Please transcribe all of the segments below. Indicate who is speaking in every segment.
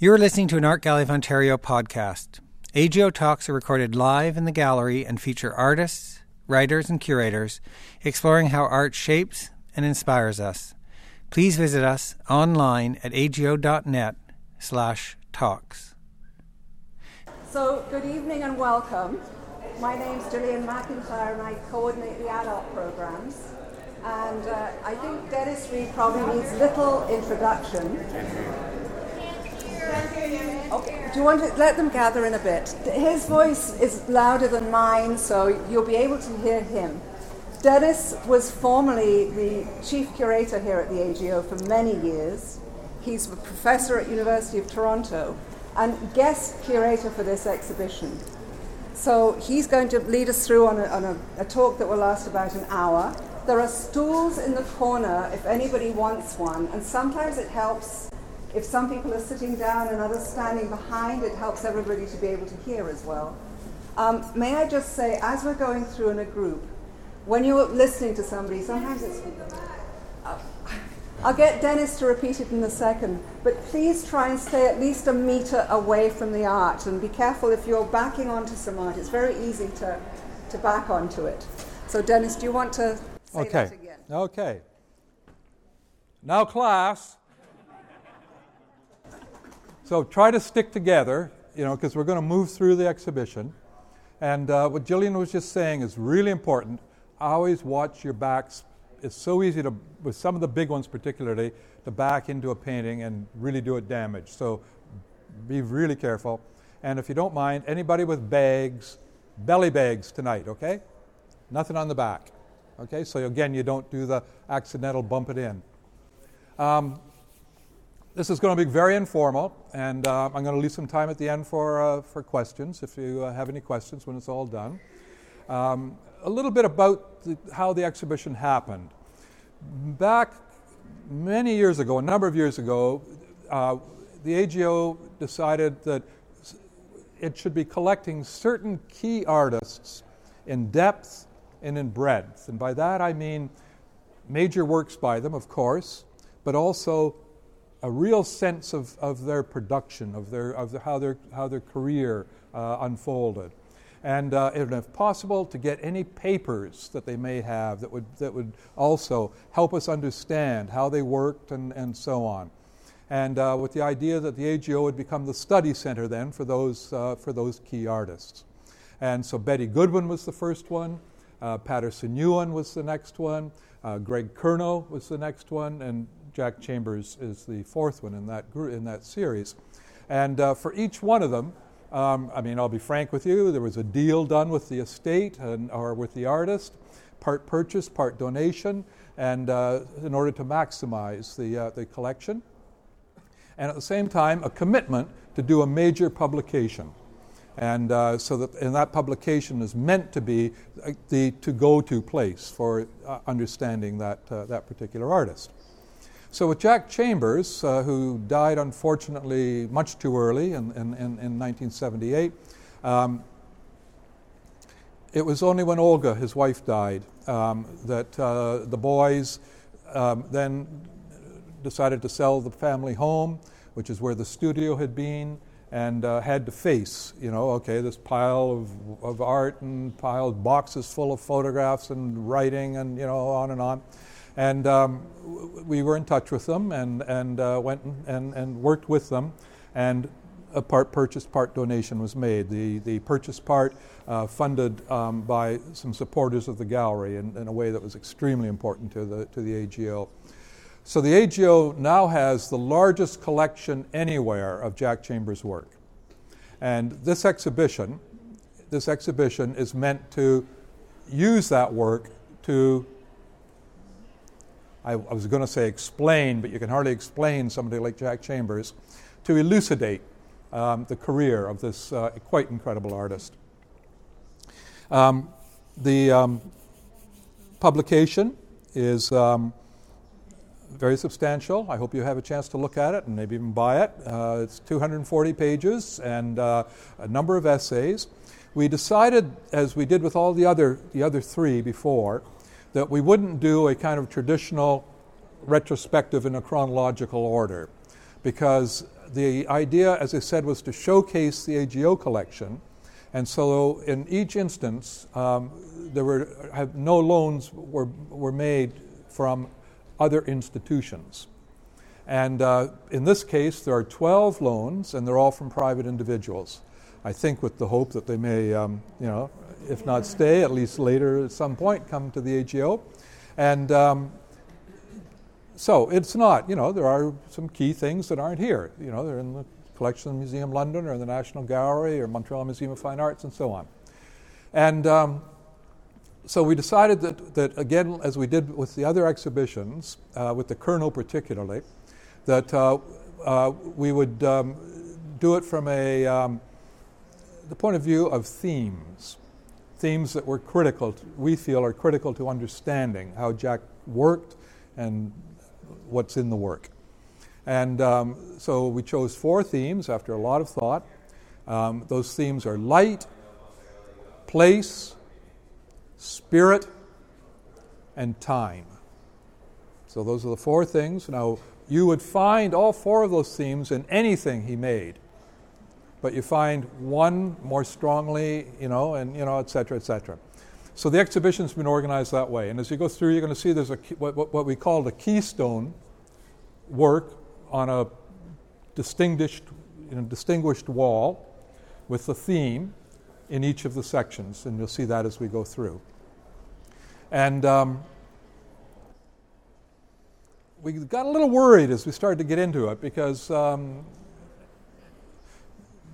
Speaker 1: You're listening to an Art Gallery of Ontario podcast. AGO Talks are recorded live in the gallery and feature artists, writers, and curators exploring how art shapes and inspires us. Please visit us online at ago.net slash talks.
Speaker 2: So, good evening and welcome. My name's Gillian McIntyre and I coordinate the adult programs. And uh, I think Dennis Reid probably needs little introduction. Okay. Do you want to let them gather in a bit? His voice is louder than mine, so you'll be able to hear him. Dennis was formerly the chief curator here at the AGO for many years. He's a professor at University of Toronto and guest curator for this exhibition. So he's going to lead us through on, a, on a, a talk that will last about an hour. There are stools in the corner if anybody wants one, and sometimes it helps if some people are sitting down and others standing behind, it helps everybody to be able to hear as well. Um, may I just say, as we're going through in a group, when you're listening to somebody, sometimes it's. Uh, I'll get Dennis to repeat it in a second, but please try and stay at least a meter away from the art and be careful if you're backing onto some art. It's very easy to, to back onto it. So, Dennis, do you want to say
Speaker 3: okay.
Speaker 2: that again?
Speaker 3: Okay. Now, class. So try to stick together, you know, because we're going to move through the exhibition. And uh, what Jillian was just saying is really important. Always watch your backs. It's so easy to, with some of the big ones particularly, to back into a painting and really do it damage. So be really careful. And if you don't mind, anybody with bags, belly bags tonight, okay? Nothing on the back. Okay, so again, you don't do the accidental bump it in. Um, this is going to be very informal, and uh, I'm going to leave some time at the end for, uh, for questions if you uh, have any questions when it's all done. Um, a little bit about the, how the exhibition happened. Back many years ago, a number of years ago, uh, the AGO decided that it should be collecting certain key artists in depth and in breadth. And by that I mean major works by them, of course, but also a real sense of, of their production, of, their, of the, how, their, how their career uh, unfolded. And, uh, and if possible, to get any papers that they may have that would, that would also help us understand how they worked and, and so on. And uh, with the idea that the AGO would become the study center then for those, uh, for those key artists. And so Betty Goodwin was the first one, uh, Paterson Ewen was the next one, uh, Greg Curnoe was the next one, and Jack Chambers is the fourth one in that group, in that series. And uh, for each one of them, um, I mean, I'll be frank with you, there was a deal done with the estate and, or with the artist, part purchase, part donation, and uh, in order to maximize the, uh, the collection. And at the same time, a commitment to do a major publication. And uh, so that, and that publication is meant to be the to go to place for uh, understanding that, uh, that particular artist. So, with Jack Chambers, uh, who died unfortunately much too early in, in, in 1978, um, it was only when Olga, his wife, died um, that uh, the boys um, then decided to sell the family home, which is where the studio had been, and uh, had to face, you know, okay, this pile of, of art and piled boxes full of photographs and writing and, you know, on and on. And um, we were in touch with them and, and uh, went and, and worked with them. And a part purchase, part donation was made. The, the purchase part uh, funded um, by some supporters of the gallery in, in, a way that was extremely important to the, to the AGO. So the AGO now has the largest collection anywhere of Jack Chambers' work. And this exhibition, this exhibition is meant to use that work to I, I was going to say explain, but you can hardly explain somebody like Jack Chambers, to elucidate um, the career of this uh, quite incredible artist. Um, the um, publication is um, very substantial. I hope you have a chance to look at it and maybe even buy it. Uh, it's 240 pages and uh, a number of essays. We decided, as we did with all the other, the other three before, that we wouldn't do a kind of traditional retrospective in a chronological order because the idea, as I said, was to showcase the AGO collection. And so in each instance, um, there were no loans were, were made from other institutions. And uh, in this case, there are 12 loans, and they're all from private individuals. I think with the hope that they may, um, you know, if not stay, at least later at some point come to the AGO. And um, so it's not, you know, there are some key things that aren't here. You know, they're in the Collection of the Museum London or the National Gallery or Montreal Museum of Fine Arts and so on. And um, so we decided that, that, again, as we did with the other exhibitions, uh, with the Curnoe particularly, that uh, uh, we would um, do it from a, um, the point of view of themes. Themes that were critical, to, we feel are critical to understanding how Jack worked and what's in the work. And um, so we chose four themes after a lot of thought. Um, those themes are light, place, spirit, and time. So those are the four things. Now, you would find all four of those themes in anything he made, but you find one more strongly, you know, and, you know, et cetera, et cetera. So the exhibition's been organized that way. And as you go through, you're going to see there's a, what, what we call the keystone work on a distinguished, you know, distinguished wall with the theme in each of the sections, and you'll see that as we go through. And um, we got a little worried as we started to get into it because um,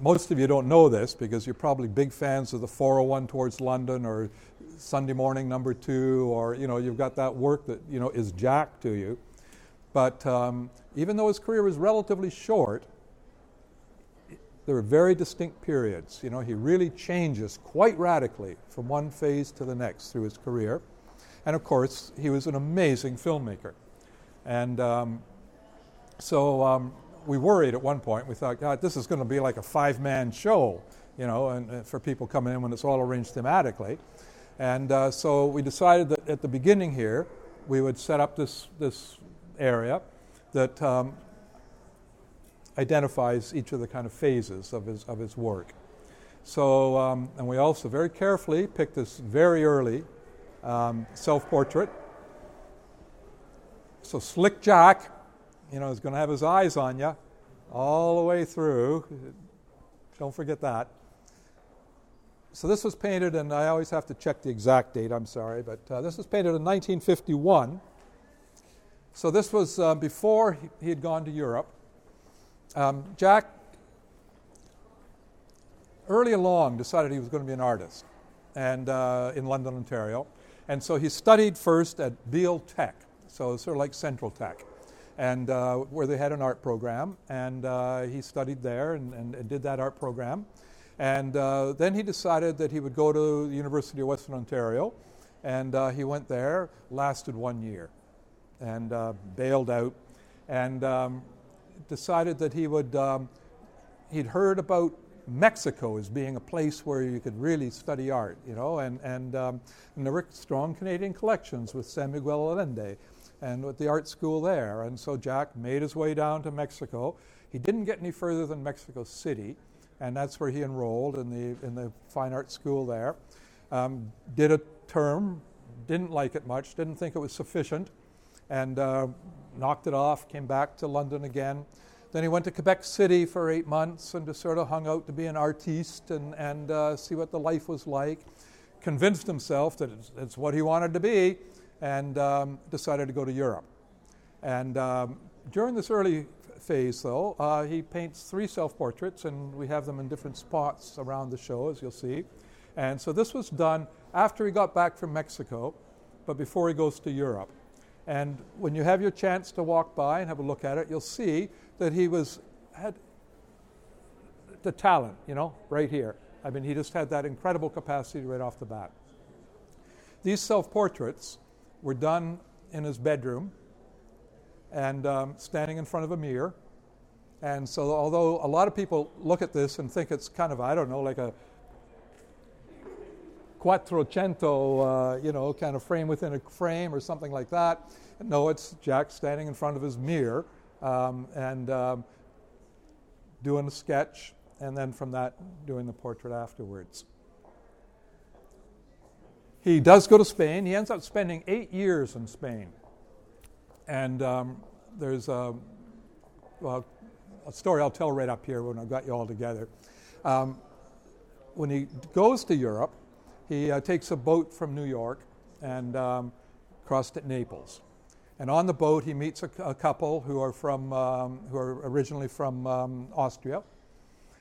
Speaker 3: most of you don't know this because you're probably big fans of the 401 towards London or Sunday morning number two, or you know you've got that work that you know is Jack to you. But um, even though his career was relatively short, there were very distinct periods. You know, he really changes quite radically from one phase to the next through his career. And of course, he was an amazing filmmaker. And um, so um, we worried at one point. We thought, God, this is going to be like a five man show, you know, and, and, for people coming in when it's all arranged thematically. And uh, so we decided that at the beginning here, we would set up this, this area that um, identifies each of the kind of phases of his, of his work. So, um, and we also very carefully picked this very early um, self portrait. So, Slick Jack, you know, is going to have his eyes on you all the way through. Don't forget that. So, this was painted, and I always have to check the exact date, I'm sorry, but uh, this was painted in 1951. So this was uh, before he had gone to Europe. Um, Jack, early along, decided he was going to be an artist and, uh, in London, Ontario. And so he studied first at Beal Tech, so sort of like Central Tech, and uh, where they had an art program. And uh, he studied there and, and, and, did that art program. And uh, then he decided that he would go to the University of Western Ontario. And uh, he went there, lasted one year and uh, bailed out and um, decided that he would, um, he'd heard about Mexico as being a place where you could really study art, you know, and, and, um, and there were strong Canadian collections with San Miguel Allende and with the art school there. And so Jack made his way down to Mexico. He didn't get any further than Mexico City, and that's where he enrolled in the, in the fine art school there. Um, did a term, didn't like it much, didn't think it was sufficient, and uh, knocked it off, came back to London again. Then he went to Quebec City for eight months and just sort of hung out to be an artiste and, and uh, see what the life was like. Convinced himself that it's, it's what he wanted to be and um, decided to go to Europe. And um, during this early phase, though, uh, he paints three self portraits, and we have them in different spots around the show, as you'll see. And so this was done after he got back from Mexico, but before he goes to Europe. And when you have your chance to walk by and have a look at it, you'll see that he was had the talent, you know, right here. I mean, he just had that incredible capacity right off the bat. These self portraits were done in his bedroom and um, standing in front of a mirror. And so, although a lot of people look at this and think it's kind of, I don't know, like a quattrocento, uh, you know, kind of frame within a frame or something like that. No, it's Jack standing in front of his mirror. Um, and um, doing a sketch, and then from that, doing the portrait afterwards. He does go to Spain. He ends up spending eight years in Spain. And um, there's a, well, a story I'll tell right up here when I've got you all together. Um, when he goes to Europe, he uh, takes a boat from New York and um, crossed at Naples. And on the boat, he meets a, a couple who are from um, who are originally from um, Austria.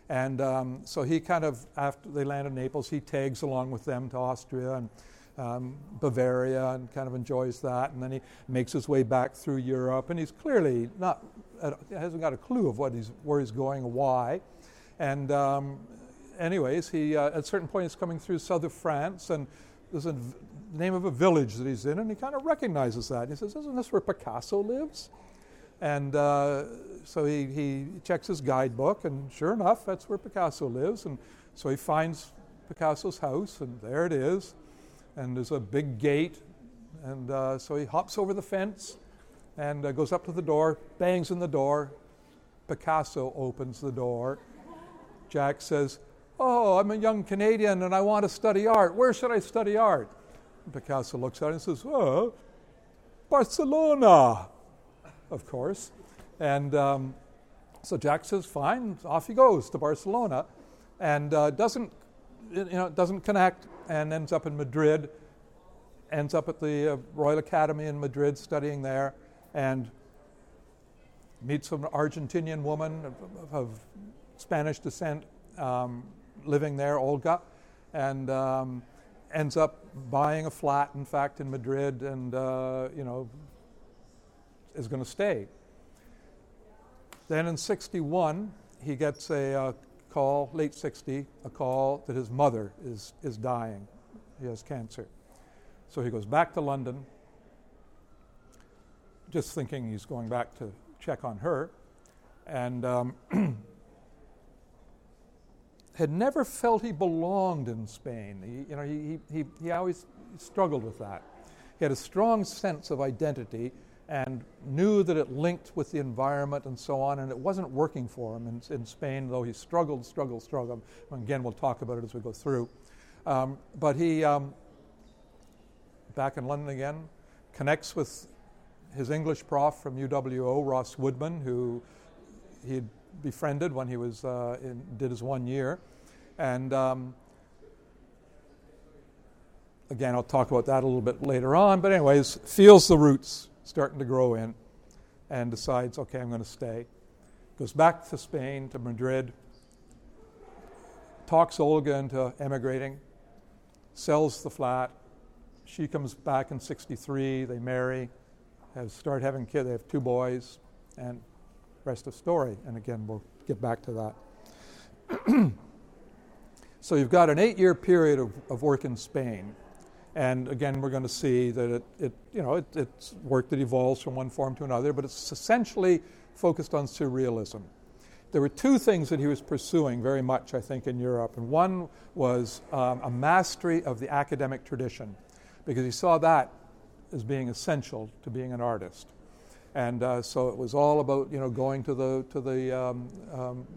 Speaker 3: And um, so he kind of, after they land in Naples, he tags along with them to Austria and um, Bavaria and kind of enjoys that. And then he makes his way back through Europe. And he's clearly not, hasn't got a clue of what he's, where he's going or why. And um, anyways, he uh, at a certain point he's coming through southern France, and there's a v- name of a village that he's in, and he kind of recognizes that. And he says, "Isn't this where Picasso lives?" And uh, so he, he checks his guidebook, and sure enough, that's where Picasso lives. And so he finds Picasso's house, and there it is. And there's a big gate, and uh, so he hops over the fence and uh, goes up to the door, bangs in the door. Picasso opens the door. Jack says, Oh, I'm a young Canadian and I want to study art. Where should I study art? Picasso looks at him and says, Oh, Barcelona, of course. And um, so Jack says, Fine, off he goes to Barcelona and uh, doesn't, you know, doesn't connect and ends up in Madrid, ends up at the uh, Royal Academy in Madrid studying there and meets an Argentinian woman of, of Spanish descent um, living there, Olga, and um, ends up buying a flat, in fact, in Madrid, and uh, you know is going to stay. Then in '61, he gets a uh, call, late '60, a call that his mother is is dying. He has cancer, so he goes back to London, just thinking he's going back to check on her, and. Um, had never felt he belonged in Spain. He, you know, he, he, he always struggled with that. He had a strong sense of identity and knew that it linked with the environment and so on, and it wasn't working for him in, in Spain, though he struggled, struggled, struggled. Again, we'll talk about it as we go through. Um, but he, um, back in London again, connects with his English prof from UWO, Ross Woodman, who he had befriended when he was uh, in, did his one year, and um, again I'll talk about that a little bit later on. But anyways, feels the roots starting to grow in, and decides, okay, I'm going to stay. Goes back to Spain to Madrid. Talks Olga into emigrating. Sells the flat. She comes back in '63. They marry. Have start having kids. They have two boys, and rest of story. And again, we'll get back to that. so you've got an eight-year period of, of work in Spain. And again, we're going to see that it, it you know, it, it's work that evolves from one form to another, but it's essentially focused on surrealism. There were two things that he was pursuing very much, I think, in Europe. And one was um, a mastery of the academic tradition, because he saw that as being essential to being an artist. And uh, so it was all about you know going to the to the um, um,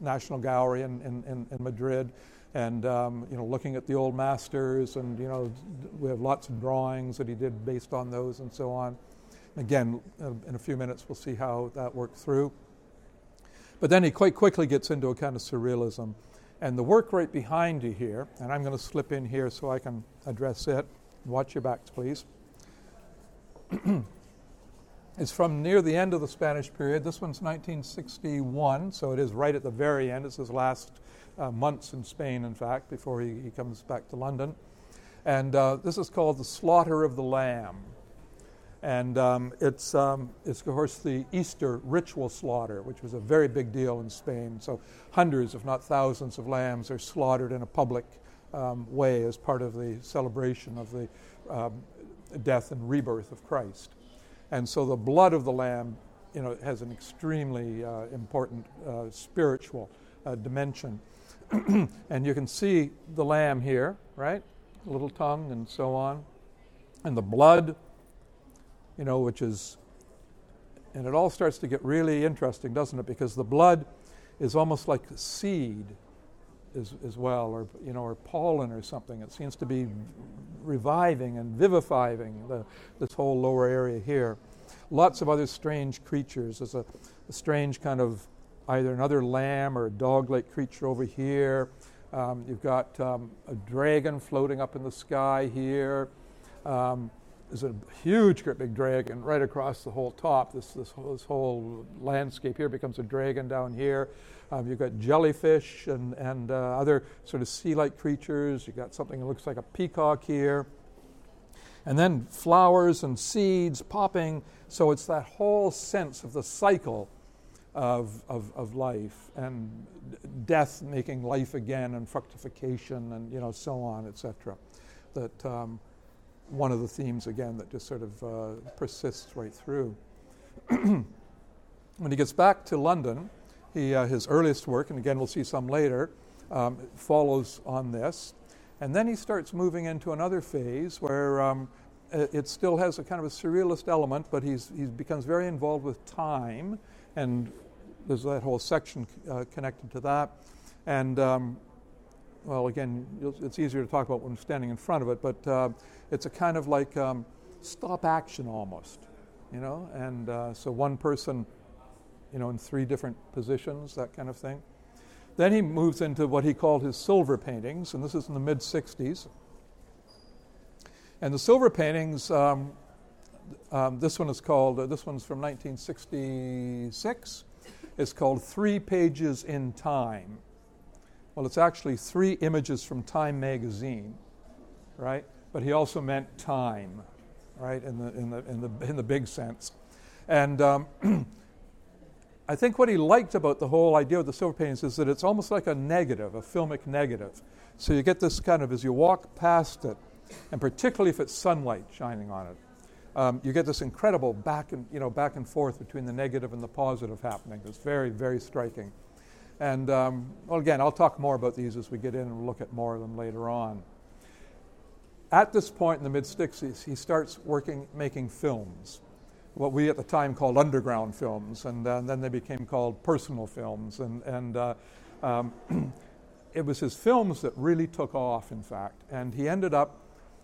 Speaker 3: National Gallery in, in, in Madrid, and um, you know looking at the old masters, and you know we have lots of drawings that he did based on those, and so on. Again, uh, in a few minutes we'll see how that worked through. But then he quite quickly gets into a kind of surrealism, and the work right behind you here, and I'm going to slip in here so I can address it. Watch your backs, please. is from near the end of the Spanish period. This one's 1961, so it is right at the very end. It's his last uh, months in Spain, in fact, before he, he comes back to London. And uh, this is called The Slaughter of the Lamb. And um, it's, um, it's, of course, the Easter ritual slaughter, which was a very big deal in Spain. So hundreds, if not thousands, of lambs are slaughtered in a public um, way as part of the celebration of the um, death and rebirth of Christ. And so the blood of the lamb, you know, has an extremely uh, important uh, spiritual uh, dimension. and you can see the lamb here, right? Little tongue and so on. And the blood, you know, which is, and it all starts to get really interesting, doesn't it? Because the blood is almost like seed as, as well, or you know, or pollen or something. It seems to be reviving and vivifying the, this whole lower area here. Lots of other strange creatures. There's a, a strange kind of either another lamb or a dog-like creature over here. Um, you've got um, a dragon floating up in the sky here. Um, there's a huge, great big dragon right across the whole top. This, this, whole, this whole landscape here becomes a dragon down here. Um, you've got jellyfish and, and uh, other sort of sea like creatures. You've got something that looks like a peacock here. And then flowers and seeds popping. So it's that whole sense of the cycle of, of, of life and death making life again and fructification and you know so on, etc. That um, one of the themes, again, that just sort of uh, persists right through. when he gets back to London, he, uh, his earliest work, and again we'll see some later, um, follows on this. And then he starts moving into another phase where um, it still has a kind of a surrealist element, but he's, he becomes very involved with time, and there's that whole section uh, connected to that. And um, well, again, it's easier to talk about when standing in front of it, but uh, it's a kind of like um, stop action almost, you know? And uh, so one person, you know, in three different positions, that kind of thing. Then he moves into what he called his silver paintings, and this is in the mid 60s. And the silver paintings, um, um, this one is called, uh, this one's from 1966. It's called Three Pages in Time. Well, it's actually three images from Time magazine, right? But he also meant time, right, in the, in the, in the, in the big sense. And um, I think what he liked about the whole idea of the silver paintings is that it's almost like a negative, a filmic negative. So you get this kind of, as you walk past it, and particularly if it's sunlight shining on it, um, you get this incredible back and, you know, back and forth between the negative and the positive happening. It's very, very striking. And um, well, again, I'll talk more about these as we get in and look at more of them later on. At this point in the mid 60s, he starts working, making films, what we at the time called underground films, and, uh, and then they became called personal films. And, and uh, um, it was his films that really took off, in fact. And he ended up,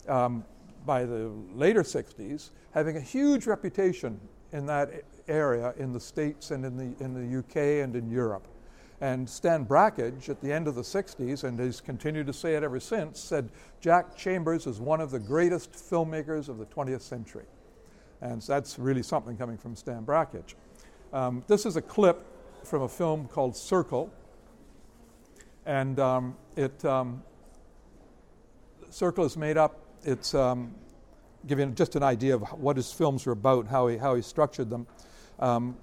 Speaker 3: um, by the later 60s, having a huge reputation in that area in the States and in the, in the UK and in Europe. And Stan Brakhage, at the end of the 60s, and he's continued to say it ever since, said Jack Chambers is one of the greatest filmmakers of the 20th century. And so that's really something coming from Stan Brakhage. Um, this is a clip from a film called Circle. And um, it, um, Circle is made up, it's um, giving just an idea of what his films were about, how he, how he structured them. Um,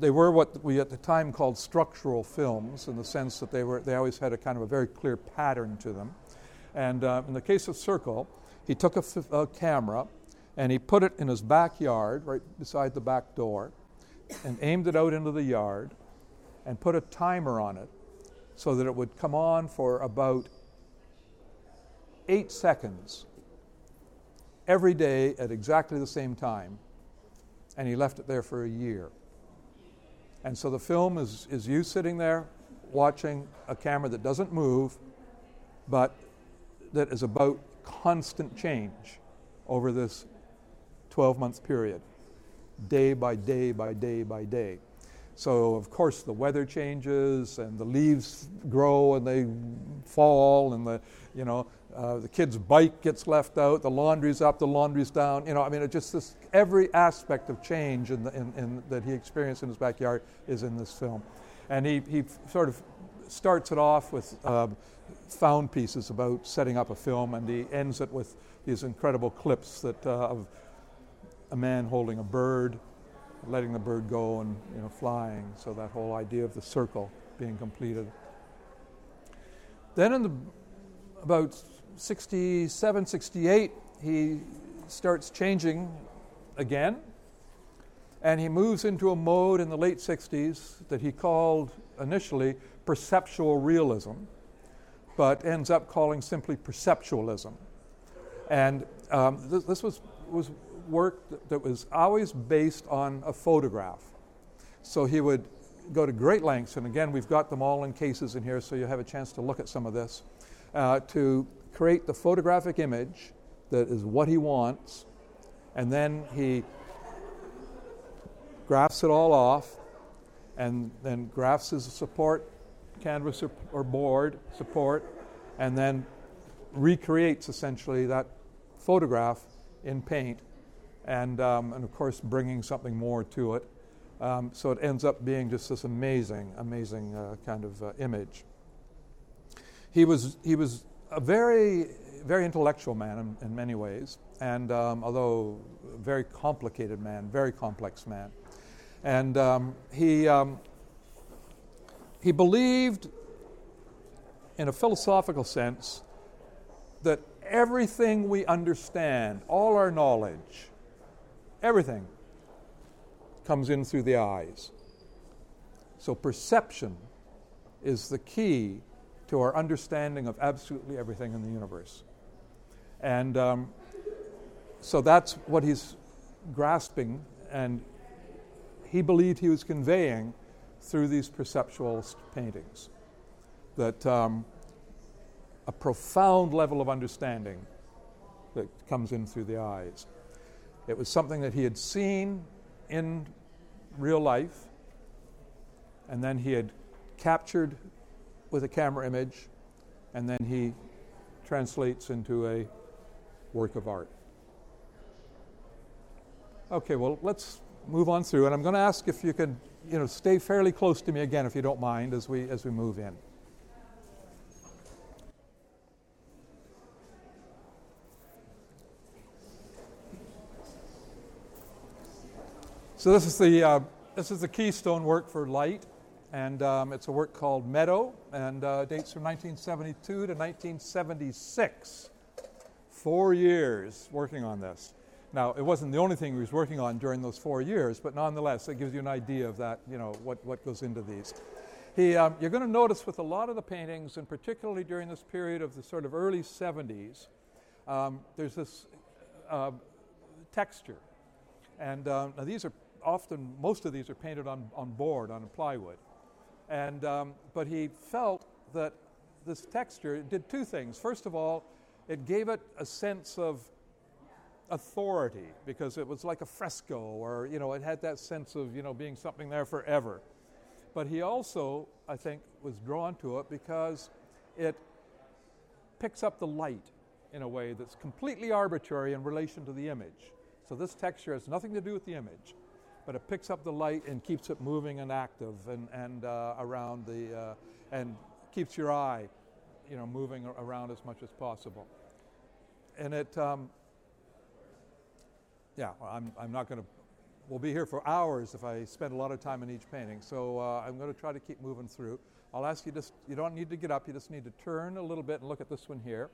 Speaker 3: they were what we at the time called structural films in the sense that they, were, they always had a kind of a very clear pattern to them. And uh, in the case of Circle, he took a, f- a camera and he put it in his backyard, right beside the back door, and aimed it out into the yard and put a timer on it so that it would come on for about eight seconds every day at exactly the same time. And he left it there for a year. And so the film is, is you sitting there watching a camera that doesn't move, but that is about constant change over this 12 month period, day by day by day by day. So, of course, the weather changes and the leaves grow and they fall, and the, you know, uh, the kid's bike gets left out, the laundry's up, the laundry's down. You know, I mean, it just this every aspect of change in, the, in, in, that he experienced in his backyard is in this film, and he he sort of starts it off with uh, found pieces about setting up a film, and he ends it with these incredible clips that uh, of a man holding a bird, letting the bird go and you know flying. So that whole idea of the circle being completed. Then in the about 67, 68, he starts changing again. And he moves into a mode in the late 60s that he called initially perceptual realism, but ends up calling simply perceptualism. And um, th- this was, was work that, that was always based on a photograph. So he would go to great lengths, and again, we've got them all in cases in here, so you have a chance to look at some of this, uh, to create the photographic image that is what he wants, and then he graphs it all off, and then graphs his support canvas or, or board support, and then recreates essentially that photograph in paint, and, um, and of course bringing something more to it. Um, so it ends up being just this amazing, amazing uh, kind of uh, image. He was, he was a very, very intellectual man in, in many ways, and um, although a very complicated man, very complex man. And um, he, um, he believed, in a philosophical sense, that everything we understand, all our knowledge, everything comes in through the eyes. So perception is the key to our understanding of absolutely everything in the universe. And um, so that's what he's grasping, and he believed he was conveying through these perceptual paintings. That um, a profound level of understanding that comes in through the eyes. It was something that he had seen in real life, and then he had captured with a camera image, and then he translates into a work of art. Okay, well, let's move on through, and I'm going to ask if you could, you know, stay fairly close to me again, if you don't mind, as we as we move in. So this is the uh, this is the keystone work for light, and um, it's a work called Meadow, and uh, dates from 1972 to 1976. Four years working on this. Now, it wasn't the only thing he was working on during those four years, but nonetheless, it gives you an idea of that, you know, what, what goes into these. He, um, you're going to notice with a lot of the paintings, and particularly during this period of the sort of early 70s, um, there's this uh, texture. And um, now these are often, most of these are painted on, on board, on plywood. And, um, but he felt that this texture did two things. First of all, it gave it a sense of authority because it was like a fresco or, you know, it had that sense of, you know, being something there forever. But he also, I think, was drawn to it because it picks up the light in a way that's completely arbitrary in relation to the image. So this texture has nothing to do with the image, but it picks up the light and keeps it moving and active and, and uh, around the, uh, and keeps your eye, you know, moving around as much as possible. And it, um, yeah, I'm, I'm not going to, we'll be here for hours if I spend a lot of time in each painting. So uh, I'm going to try to keep moving through. I'll ask you just, you don't need to get up, you just need to turn a little bit and look at this one here.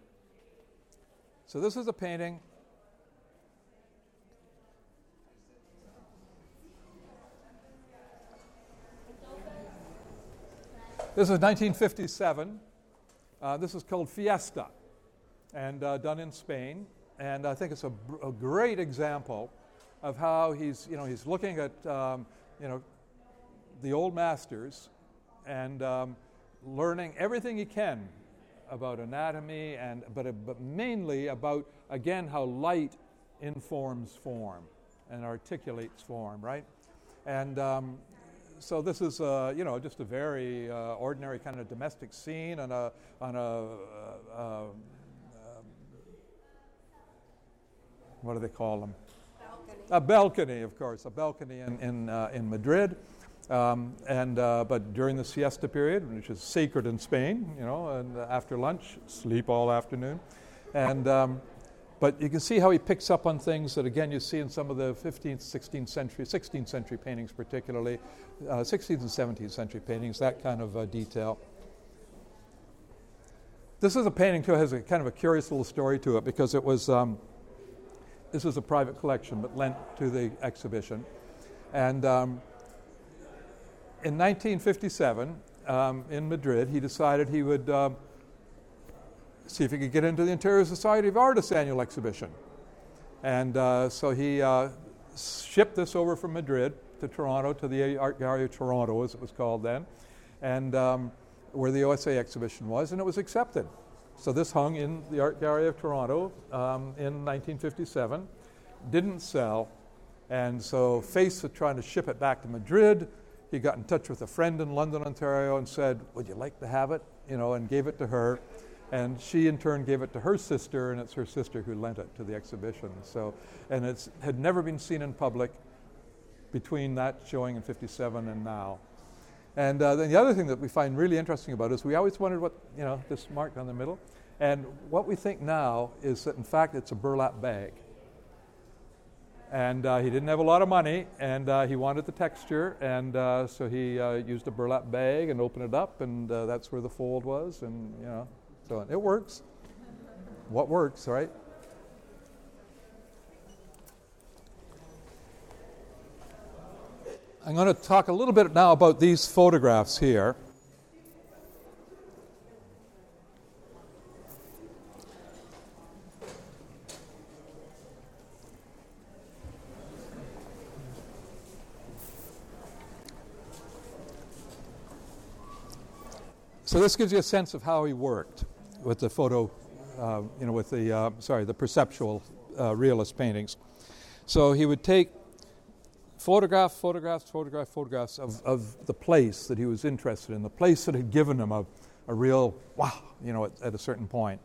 Speaker 3: So this is a painting. This is 1957. Uh, this is called Fiesta and uh, done in Spain and I think it's a, a, great example of how he's, you know, he's looking at, um, you know, the old masters and um, learning everything he can about anatomy, and, but, uh, but mainly about, again, how light informs form and articulates form, right? And um, so this is, uh, you know, just a very uh, ordinary kind of domestic scene on a, on a, uh, uh what do they call them?
Speaker 2: Balcony.
Speaker 3: A balcony, of course, a balcony in, in, uh, in Madrid. Um, and, uh, but during the siesta period, which is sacred in Spain, you know, and after lunch, sleep all afternoon. And, um, but you can see how he picks up on things that, again, you see in some of the 15th, 16th century, 16th century paintings, particularly, uh, 16th and 17th century paintings, that kind of uh, detail. This is a painting, too, it has a kind of a curious little story to it because it was. Um, this is a private collection, but lent to the exhibition. And um, in 1957, um, in Madrid, he decided he would uh, see if he could get into the Ontario Society of Artists annual exhibition. And uh, so he uh, shipped this over from Madrid to Toronto, to the Art Gallery of Toronto, as it was called then, and um, where the OSA exhibition was, and it was accepted. So this hung in the Art Gallery of Toronto um, in 1957, didn't sell, and so faced with trying to ship it back to Madrid. He got in touch with a friend in London, Ontario, and said, "Would you like to have it?" You know, and gave it to her, and she in turn gave it to her sister, and it's her sister who lent it to the exhibition. So, and it had never been seen in public between that showing in '57 and now. And uh, then the other thing that we find really interesting about is we always wondered what, you know, this mark on the middle. And what we think now is that in fact it's a burlap bag. And uh, he didn't have a lot of money, and uh, he wanted the texture, and uh, so he uh, used a burlap bag and opened it up, and uh, that's where the fold was, and you know, so it works. What works, right? I'm going to talk a little bit now about these photographs here. So this gives you a sense of how he worked with the photo, uh, you know, with the uh, sorry, the perceptual uh, realist paintings. So he would take photograph, photographs, photograph, photographs of, of the place that he was interested in, the place that had given him a, a real wow, you know, at, at a certain point.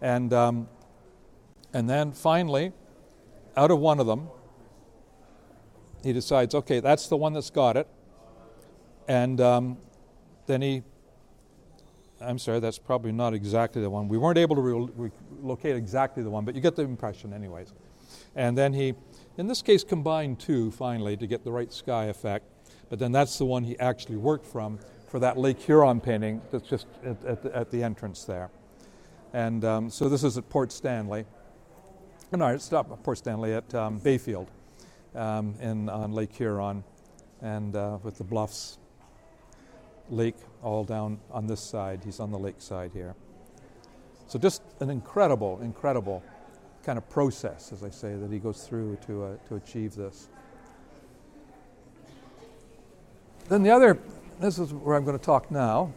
Speaker 3: And, um, and then finally, out of one of them, he decides, okay, that's the one that's got it. And um, then he, I'm sorry, that's probably not exactly the one. We weren't able to re- locate exactly the one, but you get the impression, anyways. And then he in this case, combined two finally to get the right sky effect. But then that's the one he actually worked from for that Lake Huron painting that's just at, at, the, at the, entrance there. And um, so this is at Port Stanley. No, it's not Port Stanley, at um, Bayfield um, in, on Lake Huron, and uh, with the bluffs, lake all down on this side. He's on the lake side here. So just an incredible, incredible kind of process, as I say, that he goes through to, uh, to achieve this. Then the other, this is where I'm going to talk now.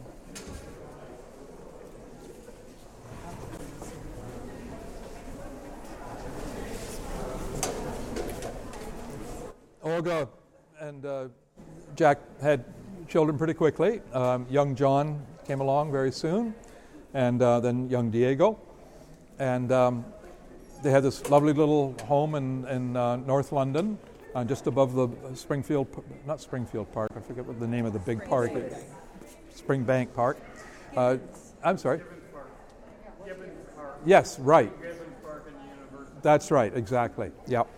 Speaker 3: Olga and uh, Jack had children pretty quickly. Um, young John came along very soon, and uh, then young Diego. And um, they had this lovely little home in, in uh, North London, uh, just above the Springfield, not Springfield Park, I forget what the name of the big park, Springbank Park. Uh, I'm sorry. Park. Yes, right. Gibbons Park in the University. That's right, exactly. Yep.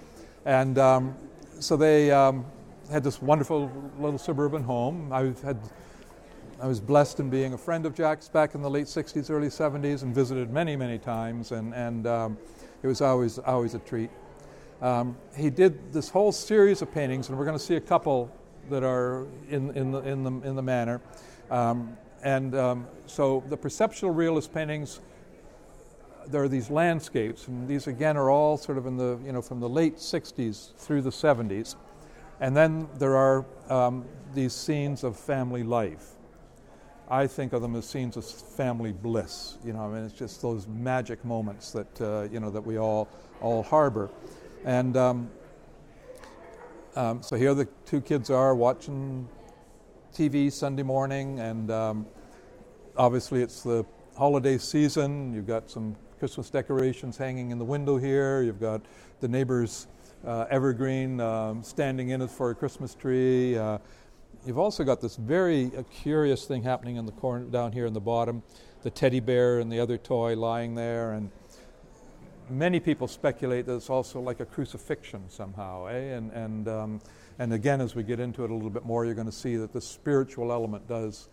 Speaker 3: And um, so they um, had this wonderful little suburban home. I had, I was blessed in being a friend of Jack's back in the late '60s, early '70s, and visited many, many times. And and um, it was always, always a treat. Um, he did this whole series of paintings, and we're going to see a couple that are in, in, the, in, the, in the manner. Um, and um, so the perceptual realist paintings, there are these landscapes, and these again are all sort of in the, you know, from the late 60s through the 70s. And then there are um, these scenes of family life. I think of them as scenes of family bliss. You know, I mean, it's just those magic moments that uh, you know that we all all harbor. And um, um, so here the two kids are watching TV Sunday morning, and um, obviously it's the holiday season. You've got some Christmas decorations hanging in the window here. You've got the neighbor's uh, evergreen um, standing in it for a Christmas tree. Uh, You've also got this very uh, curious thing happening in the corner down here in the bottom, the teddy bear and the other toy lying there, and many people speculate that it's also like a crucifixion somehow, eh? And and um, and again, as we get into it a little bit more, you're going to see that the spiritual element does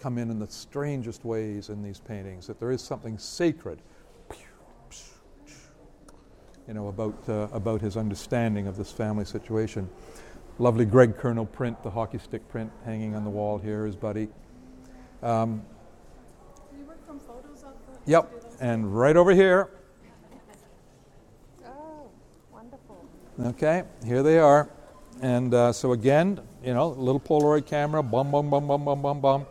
Speaker 3: come in in the strangest ways in these paintings. That there is something sacred, you know, about uh, about his understanding of this family situation. Lovely Greg Curnoe print, the hockey stick print hanging on the wall here, his buddy. Um,
Speaker 2: you work from photos of
Speaker 3: the Yep, and right over here.
Speaker 2: Oh, wonderful.
Speaker 3: Okay, here they are. And uh, so again, you know, little Polaroid camera, bum, bum, bum, bum, bum, bum, bum,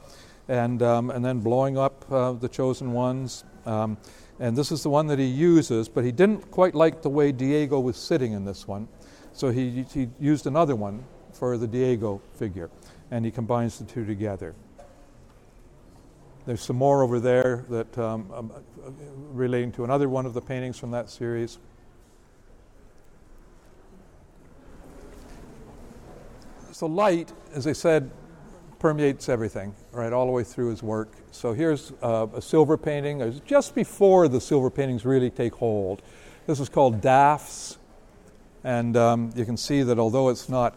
Speaker 3: and, um, and then blowing up uh, the chosen ones. Um, and this is the one that he uses, but he didn't quite like the way Diego was sitting in this one. So he, he used another one for the Diego figure, and he combines the two together. There's some more over there that um, um, relating to another one of the paintings from that series. So light, as I said, permeates everything, right, all the way through his work. So here's uh, a silver painting. Just before the silver paintings really take hold. This is called Daphs, and um, you can see that although it's not,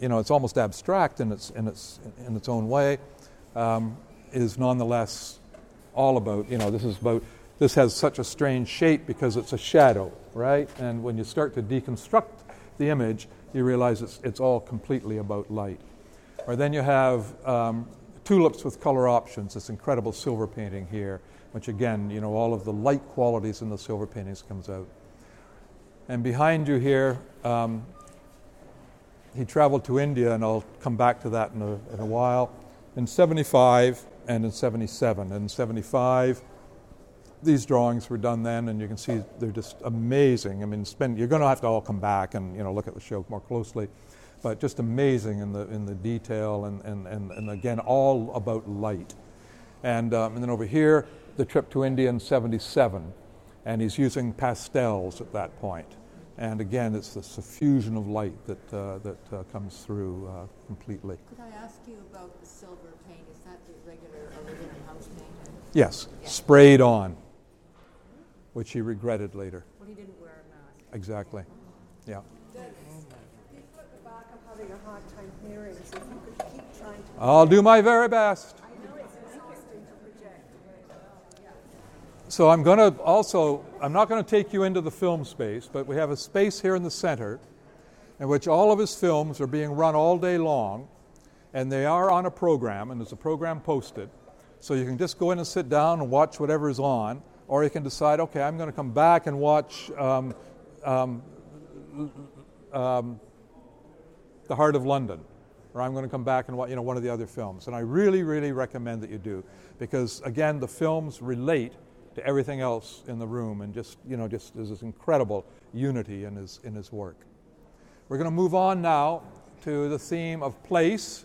Speaker 3: you know, it's almost abstract in its in its in its own way, um, is nonetheless all about, you know, this is about. This has such a strange shape because it's a shadow, right? And when you start to deconstruct the image, you realize it's, it's all completely about light. Or then you have um, tulips with color options, this incredible silver painting here, which again, you know, all of the light qualities in the silver paintings comes out. And behind you here, um, he traveled to India, and I'll come back to that in a, in a while, in 75 and in 77. In 75, these drawings were done then, and you can see they're just amazing. I mean, spend, you're going to have to all come back and you know look at the show more closely, but just amazing in the in the detail and and and, and again all about light. And um, and then over here, the trip to India in '77, and he's using pastels at that point. And again, it's the suffusion of light that uh, that uh, comes through uh, completely.
Speaker 4: Could I ask you about the silver paint? Is that the regular original house paint?
Speaker 3: Yes, sprayed on which he regretted later.
Speaker 4: Well, he didn't wear a mask.
Speaker 3: Exactly. Yeah. I'll do my very best. So I'm going to also, I'm not going to take you into the film space, but we have a space here in the center in which all of his films are being run all day long, and they are on a program, and there's a program posted. So you can just go in and sit down and watch whatever is on or you can decide, okay, I'm going to come back and watch um, um, um, The Heart of London, or I'm going to come back and watch you know, one of the other films. And I really, really recommend that you do, because again, the films relate to everything else in the room, and just you know, just there's this incredible unity in his in his work. We're going to move on now to the theme of place.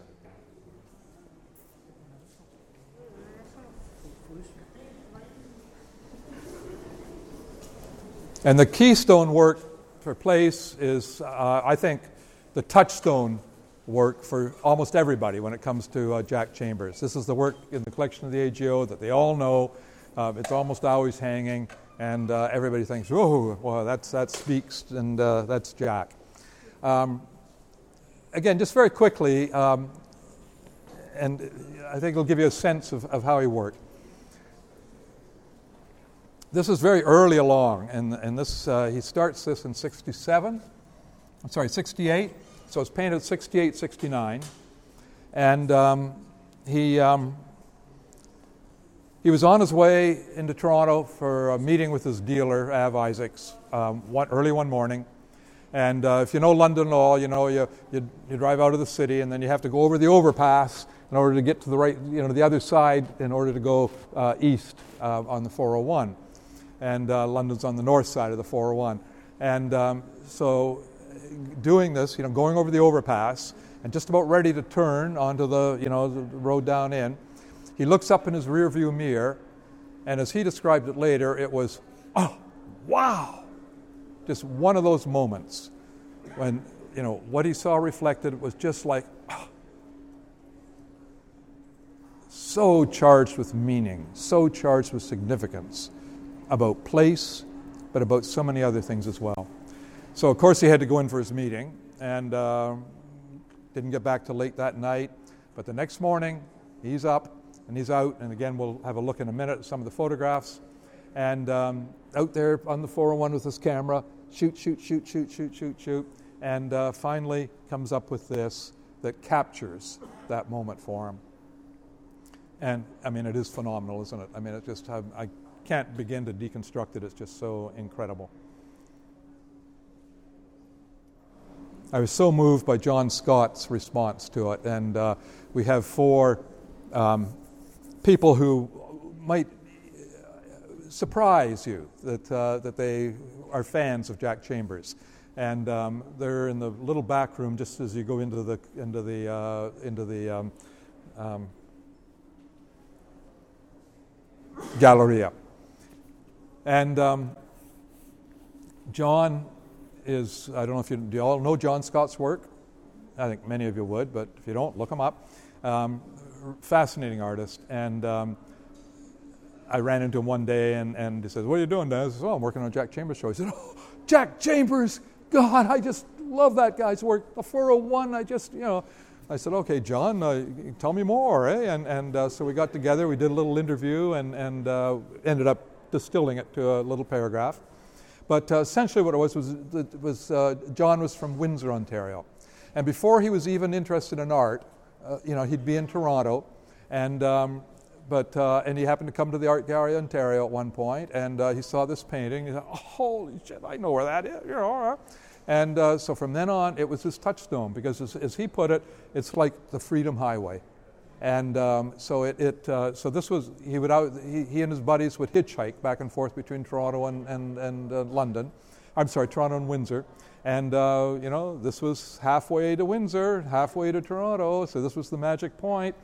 Speaker 3: And the keystone work for Place is, uh, I think, the touchstone work for almost everybody when it comes to uh, Jack Chambers. This is the work in the collection of the AGO that they all know. Uh, it's almost always hanging, and uh, everybody thinks, oh, well, that's, that speaks, and uh, that's Jack. Um, again, just very quickly, um, and I think it'll give you a sense of, of how he worked this is very early along, and, and this, uh, he starts this in 67. I'm sorry, 68. So it's painted 68, 69. And um, he, um, he was on his way into Toronto for a meeting with his dealer, Av Isaacs, um, one, early one morning. And uh, if you know London law, you know you, you, you, drive out of the city and then you have to go over the overpass in order to get to the right, you know, the other side in order to go uh, east uh, on the 401 and uh, London's on the north side of the 401. And um, so, doing this, you know, going over the overpass and just about ready to turn onto the, you know, the road down in, he looks up in his rearview mirror, and as he described it later, it was, oh, wow, just one of those moments when, you know, what he saw reflected was just like, oh, so charged with meaning, so charged with significance about place, but about so many other things as well. So, of course, he had to go in for his meeting and uh, didn't get back till late that night. But the next morning, he's up and he's out. And again, we'll have a look in a minute at some of the photographs. And um, out there on the 401 with his camera, shoot, shoot, shoot, shoot, shoot, shoot, shoot. And uh, finally comes up with this that captures that moment for him. And I mean, it is phenomenal, isn't it? I mean, it just, I, I can't begin to deconstruct it. It's just so incredible. I was so moved by John Scott's response to it. And uh, we have four um, people who might surprise you that, uh, that they are fans of Jack Chambers. And um, they're in the little back room just as you go into the, into the, uh, into the um, um, Galleria. And um, John is, I don't know if you, do you all know John Scott's work? I think many of you would, but if you don't, look him up. Um, fascinating artist. And um, I ran into him one day and, and he says, What are you doing, Dan? I said, Oh, I'm working on Jack Chambers' show. He said, Oh, Jack Chambers! God, I just love that guy's work. The 401, I just, you know. I said, okay, John, uh, tell me more, eh? And, and uh, so we got together, we did a little interview, and, and uh, ended up distilling it to a little paragraph. But uh, essentially, what it was was, was uh, John was from Windsor, Ontario, and before he was even interested in art, uh, you know, he'd be in Toronto, and um, but and he happened to come to the Art Gallery, Ontario, at one point, and he saw this painting. He said, oh, "Holy shit! I know where that is." You know, and uh, so from then on, it was his touchstone because, as, as, he put it, it's like the Freedom Highway. And um, so it, it uh, so this was he would out, he, he, and his buddies would hitchhike back and forth between Toronto and and, and uh, London. I'm sorry, Toronto and Windsor. And uh, you know, this was halfway to Windsor, halfway to Toronto. So this was the magic point.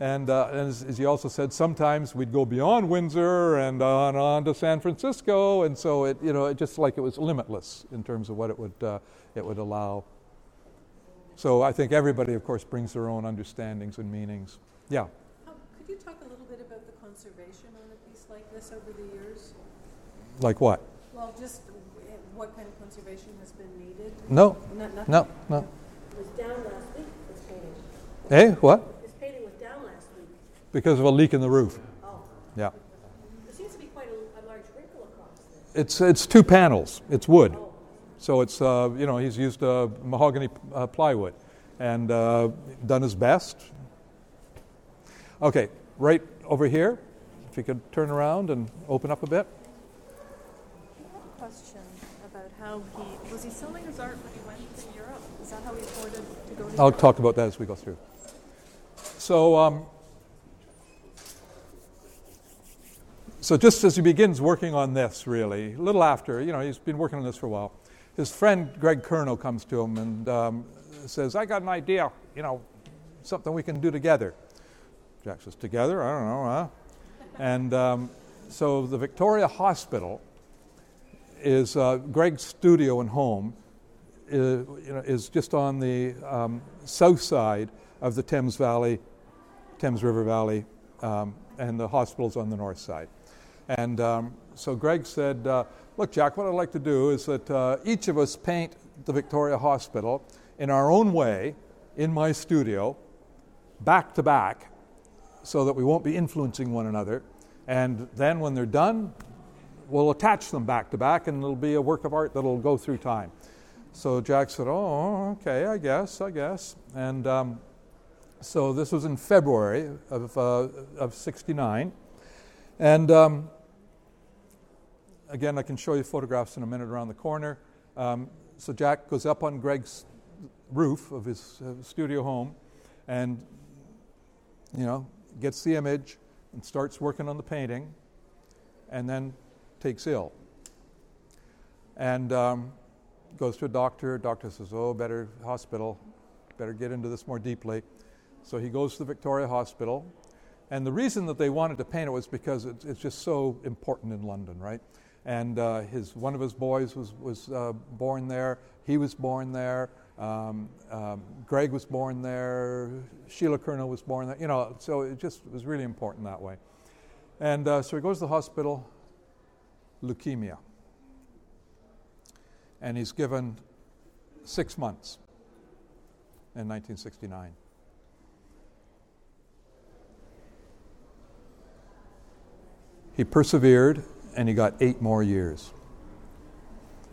Speaker 3: And, uh, as, as, he also said, sometimes we'd go beyond Windsor and on, on to San Francisco, and so it, you know, it just like it was limitless in terms of what it would, uh, it would allow. So I think everybody, of course, brings their own understandings and meanings. Yeah.
Speaker 5: Um, could you talk a little bit about the conservation on a piece like this over the years?
Speaker 3: Like what?
Speaker 5: Well, just what kind of conservation has been needed?
Speaker 3: No. no, no.
Speaker 5: It was down last week, this painting.
Speaker 3: Hey, what? This painting was down last week. Because of a leak in the roof.
Speaker 5: Oh.
Speaker 3: Yeah.
Speaker 5: There seems to be quite a, a large wrinkle across this.
Speaker 3: It's, it's two panels. It's wood. Oh. So it's, uh, you know, he's used uh, mahogany uh, plywood and uh, done his best. Okay, right over here, if you could turn around and open up a bit.
Speaker 5: Question about how he was he selling his art when he went to Europe? Is that how he afforded to go to
Speaker 3: I'll
Speaker 5: Europe?
Speaker 3: talk about that as we go through. So, um, So just as he begins working on this, really, a little after, you know, he's been working on this for a while, his friend Greg Curnoe comes to him and um, says, I got an idea, you know, something we can do together. Jack says, Together? I don't know, huh? and um, so the Victoria Hospital is uh, Greg's studio and home is, uh, you know, is just on the um, south side of the Thames Valley, Thames River Valley, um, and the hospital's on the north side. And um, so Greg said, uh, Look, Jack, what I'd like to do is that uh, each of us paint the Victoria Hospital in our own way in my studio, back to back, so that we won't be influencing one another. And then when they're done, we'll attach them back to back, and it'll be a work of art that'll go through time. So Jack said, Oh, okay, I guess, I guess. And um, so this was in February of, uh, of 69. And um, again, I can show you photographs in a minute around the corner. Um, so Jack goes up on Greg's roof of his uh, studio home and, you know, gets the image and starts working on the painting and then takes ill. And um, goes to a doctor. Doctor says, oh, better hospital, better get into this more deeply. So he goes to the Victoria Hospital. And the reason that they wanted to paint it was because it's, it's just so important in London, right? And uh, his, one of his boys was, was uh, born there. He was born there. Um, um, Greg was born there. Sheila Curnoe was born there. You know, so it just was really important that way. And uh, so he goes to the hospital, leukemia. And he's given six months in 1969. He persevered and he got eight more years.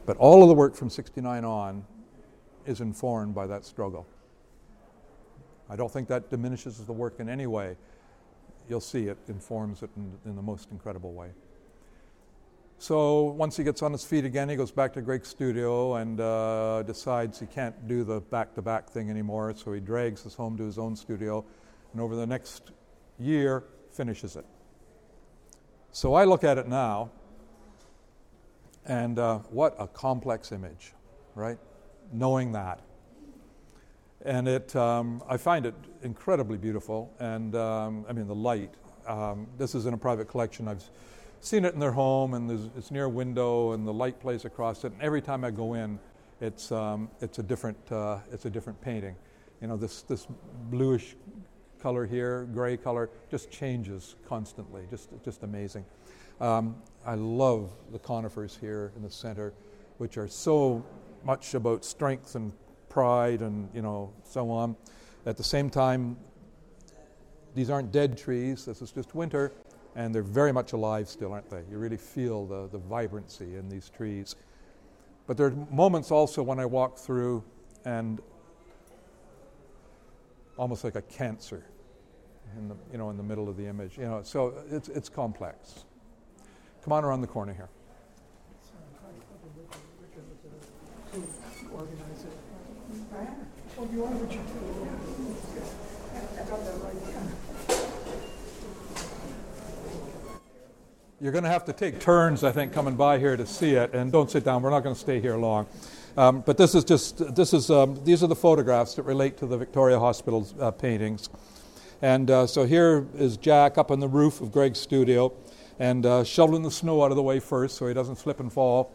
Speaker 3: But all of the work from 69 on is informed by that struggle. I don't think that diminishes the work in any way. You'll see it informs it in, in the most incredible way. So once he gets on his feet again, he goes back to Greg's studio and uh, decides he can't do the back to back thing anymore. So he drags us home to his own studio and over the next year finishes it. So I look at it now and uh, what a complex image, right? Knowing that. And it, um, I find it incredibly beautiful. And um, I mean, the light. Um, this is in a private collection. I've seen it in their home, and it's near a window, and the light plays across it. And every time I go in, it's, um, it's, a, different, uh, it's a different painting. You know, this, this bluish color here, gray color, just changes constantly. Just, just amazing. Um, I love the conifers here in the center, which are so much about strength and pride and you know so on. At the same time, these aren't dead trees. This is just winter, and they're very much alive still, aren't they? You really feel the, the vibrancy in these trees. But there are moments also when I walk through and almost like a cancer in the, you know, in the middle of the image. You know, so it's, it's complex. Come on around the corner here. You're going to have to take turns, I think, coming by here to see it, and don't sit down. We're not going to stay here long. Um, but this is just this is um, these are the photographs that relate to the Victoria Hospital's uh, paintings, and uh, so here is Jack up on the roof of Greg's studio, and uh, shoveling the snow out of the way first so he doesn't slip and fall,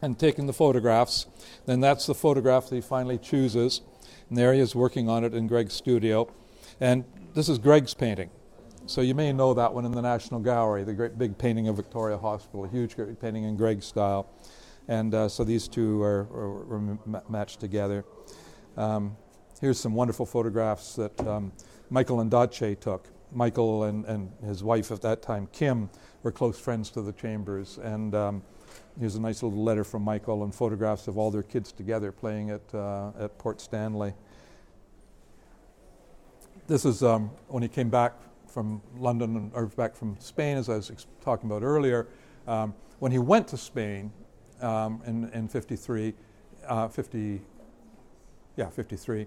Speaker 3: and taking the photographs. Then that's the photograph that he finally chooses, and there he is working on it in Greg's studio, and this is Greg's painting. So you may know that one in the National Gallery, the great big painting of Victoria Hospital, a huge great painting in Greg's style. And uh, so these two are, are, are matched together. Um, here's some wonderful photographs that um, Michael and Dace took. Michael and, and his wife at that time, Kim, were close friends to the Chambers. And um, here's a nice little letter from Michael and photographs of all their kids together playing at, uh, at Port Stanley. This is um, when he came back from London, or back from Spain, as I was ex- talking about earlier. Um, when he went to Spain, um, in, in 53, uh, 50, yeah, 53,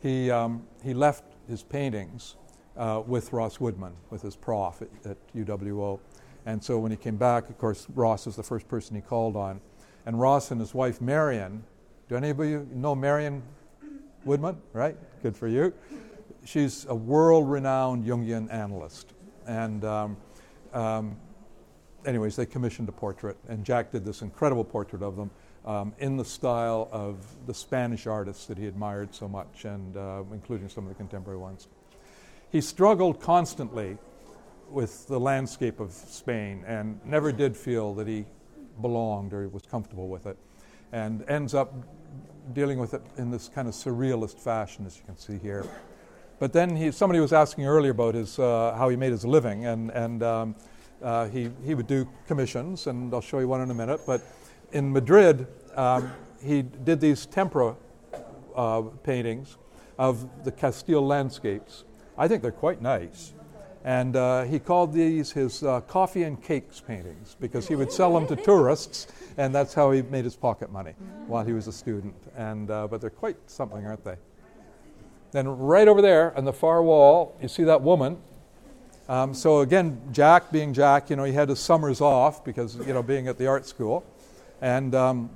Speaker 3: he, um, he left his paintings uh, with Ross Woodman, with his prof at, at, UWO. And so when he came back, of course, Ross was the first person he called on. And Ross and his wife, Marion, do any of you know Marion Woodman? Right? Good for you. She's a world renowned Jungian analyst. And um, um, anyways, they commissioned a portrait, and Jack did this incredible portrait of them um, in the style of the Spanish artists that he admired so much, and uh, including some of the contemporary ones. He struggled constantly with the landscape of Spain and never did feel that he belonged or was comfortable with it, and ends up dealing with it in this kind of surrealist fashion, as you can see here. But then he, somebody was asking earlier about his, uh, how he made his living, and, and um, uh, he, he would do commissions, and I'll show you one in a minute. But in Madrid, um, he did these tempera uh, paintings of the Castile landscapes. I think they're quite nice. And uh, he called these his uh, coffee and cakes paintings because he would sell them to tourists, and that's how he made his pocket money while he was a student. And, uh, but they're quite something, aren't they? Then, right over there on the far wall, you see that woman um, so again, Jack, being Jack, you know, he had his summers off because, you know, being at the art school. And um,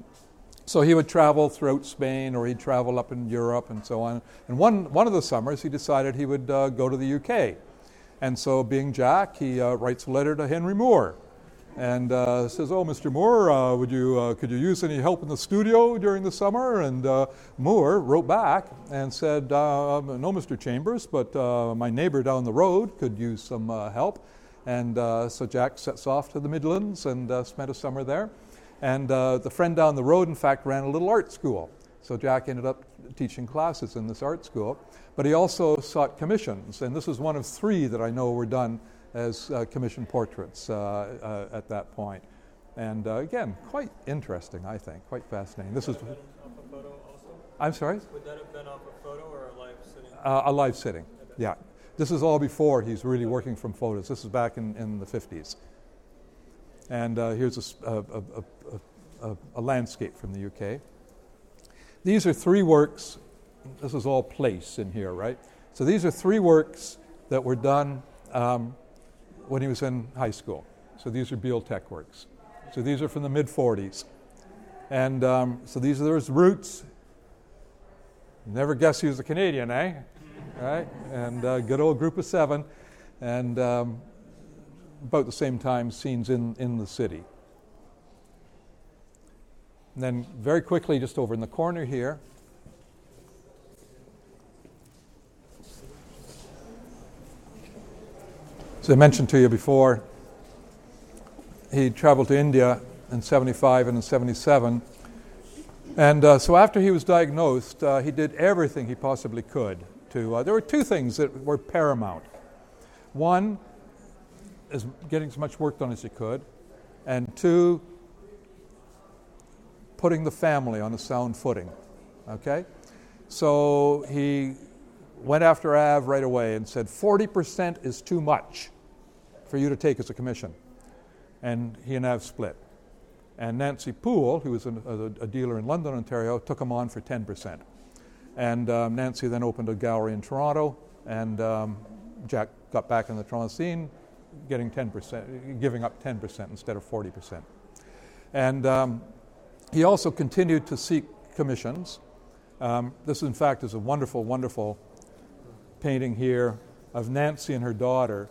Speaker 3: so he would travel throughout Spain or he'd travel up in Europe and so on. And one, one of the summers, he decided he would uh, go to the UK. And so, being Jack, he uh, writes a letter to Henry Moore and uh, says, "Oh, Mr. Moore, uh, would you uh, could you use any help in the studio during the summer?" And uh, Moore wrote back and said, uh, "No, Mr. Chambers, but uh, my neighbor down the road could use some help." And so Jack sets off to the Midlands and spent a summer there. And the friend down the road, in fact, ran a little art school. So Jack ended up teaching classes in this art school. But he also sought commissions, and this is one of three that I know were done as uh, commissioned portraits uh, uh, at that point. And uh, again, quite interesting, I think, quite fascinating. This is. I'm sorry?
Speaker 6: Would that have been off a photo or a live sitting?
Speaker 3: a live sitting, yeah. This is all before he's really working from photos. This is back in, in the 50s. And uh, here's a landscape from the UK. These are three works. This is all place in here, right? So these are three works that were done um, when he was in high school. So these are Beal Tech works. So these are from the mid 40s. And um, so these are his roots. Never guess he was a Canadian, eh? Right? And uh, good old group of seven. And um, about the same time, scenes in, in the city. And then, very quickly, just over in the corner here, I mentioned to you before, he traveled to India in 75 and in 77. And uh, so after he was diagnosed, uh, he did everything he possibly could to. Uh, there were two things that were paramount. One is getting as much work done as he could, and two, putting the family on a sound footing. Okay? So he went after Av right away and said, 40% is too much for you to take as a commission. And he and Av split. And Nancy Poole, who was a, a, dealer in London, Ontario, took him on for 10%. And um, Nancy then opened a gallery in Toronto, and um, Jack got back in the Toronto scene, getting 10%, giving up 10% instead of 40%. And um, he also continued to seek commissions. Um, this, in fact, is a wonderful, wonderful painting here of Nancy and her daughter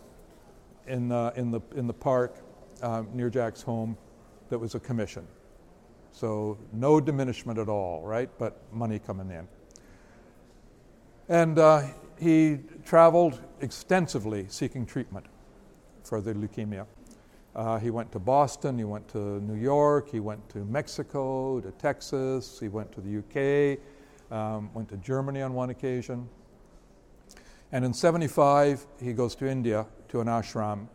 Speaker 3: in, in, the, in the park uh, near Jack's home that was a commission. So no diminishment at all, right? But money coming in. And uh, he traveled extensively seeking treatment for the leukemia. Uh, he went to Boston, he went to New York, he went to Mexico, to Texas, he went to the UK, um, went to Germany on one occasion. And in 75, he goes to India to an ashram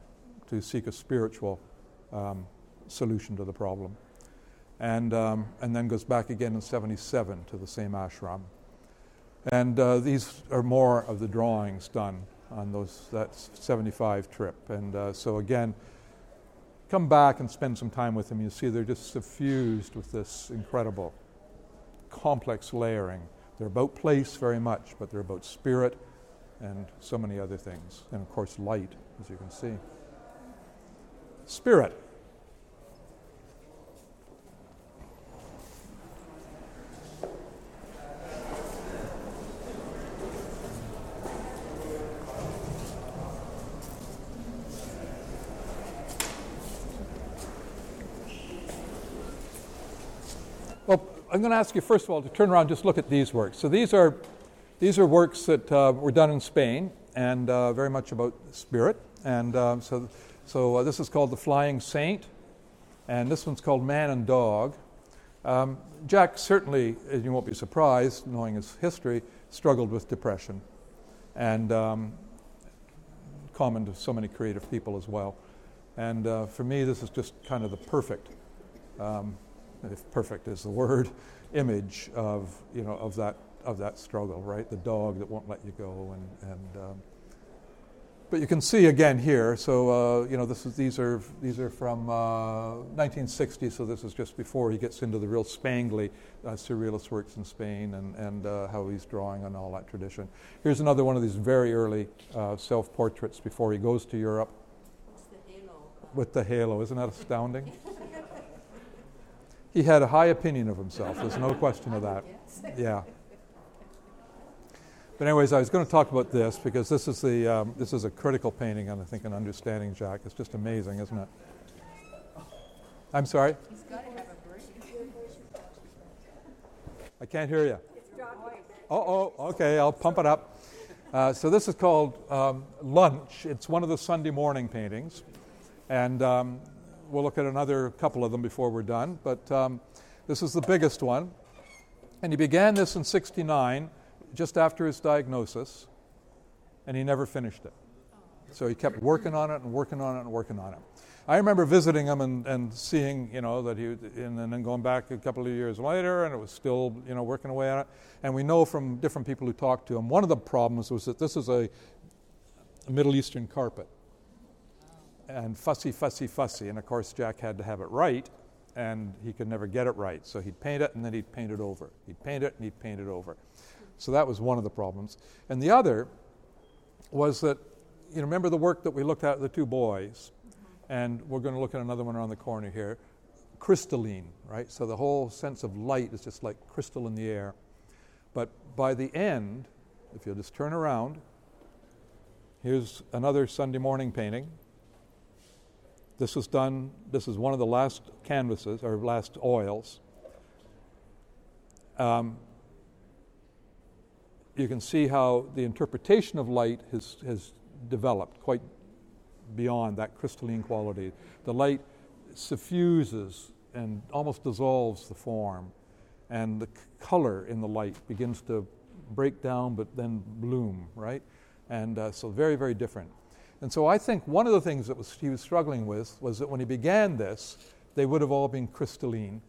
Speaker 3: to seek a spiritual um, solution to the problem. And, um, and then goes back again in 77 to the same ashram. And uh, these are more of the drawings done on those, that 75 trip. And uh, so again, come back and spend some time with them. You see they're just suffused with this incredible, complex layering. They're about place very much, but they're about spirit and so many other things. And of course, light, as you can see. Spirit. Well, I'm going to ask you first of all to turn around and just look at these works. So these are these are works that uh, were done in Spain and uh, very much about spirit. And um, so, so uh, this is called the Flying Saint, and this one's called Man and Dog. Um, Jack certainly, you won't be surprised, knowing his history, struggled with depression, and um, common to so many creative people as well. And uh, for me, this is just kind of the perfect, um, if perfect is the word, image of you know of that of that struggle, right? The dog that won't let you go, and and um, but you can see again here. So uh, you know this is these are these are from uh, 1960. So this is just before he gets into the real spangly uh, surrealist works in Spain and and uh, how he's drawing on all that tradition. Here's another one of these very early uh, self-portraits before he goes to Europe.
Speaker 4: the?
Speaker 3: With the halo, isn't that astounding? he had a high opinion of himself. There's no question of that. Yeah. But anyways, I was going to talk about this because this is the um, this is a critical painting, and I think an understanding Jack, it's just amazing, isn't it? I'm sorry.
Speaker 4: He's got to have a break.
Speaker 3: I can't hear you. Oh, oh, okay, I'll pump it up. Uh, so this is called um, Lunch. It's one of the Sunday morning paintings, and um, we'll look at another couple of them before we're done. But um, this is the biggest one, and he began this in '69, just after his diagnosis, and he never finished it. So he kept working on it and working on it and working on it. I remember visiting him and, and seeing, you know, that he, and then going back a couple of years later, and it was still, you know, working away on it. And we know from different people who talked to him, one of the problems was that this is a, a Middle Eastern carpet. and fussy, fussy, fussy. And of course, Jack had to have it right, and he could never get it right. So he'd paint it and then he'd paint it over. He'd paint it and he'd paint it over. So that was one of the problems. And the other was that, you know, remember the work that we looked at, the two boys, and we're going to look at another one around the corner here. Crystalline, right? So the whole sense of light is just like crystal in the air. But by the end, if you'll just turn around, here's another Sunday morning painting. This was done, this is one of the last canvases, or last oils. Um, you can see how the interpretation of light has, has developed quite beyond that crystalline quality. The light suffuses and almost dissolves the form, and the color in the light begins to break down but then bloom, right? And uh, so, very, very different. And so, I think one of the things that was, he was struggling with was that when he began this, they would have all been crystalline.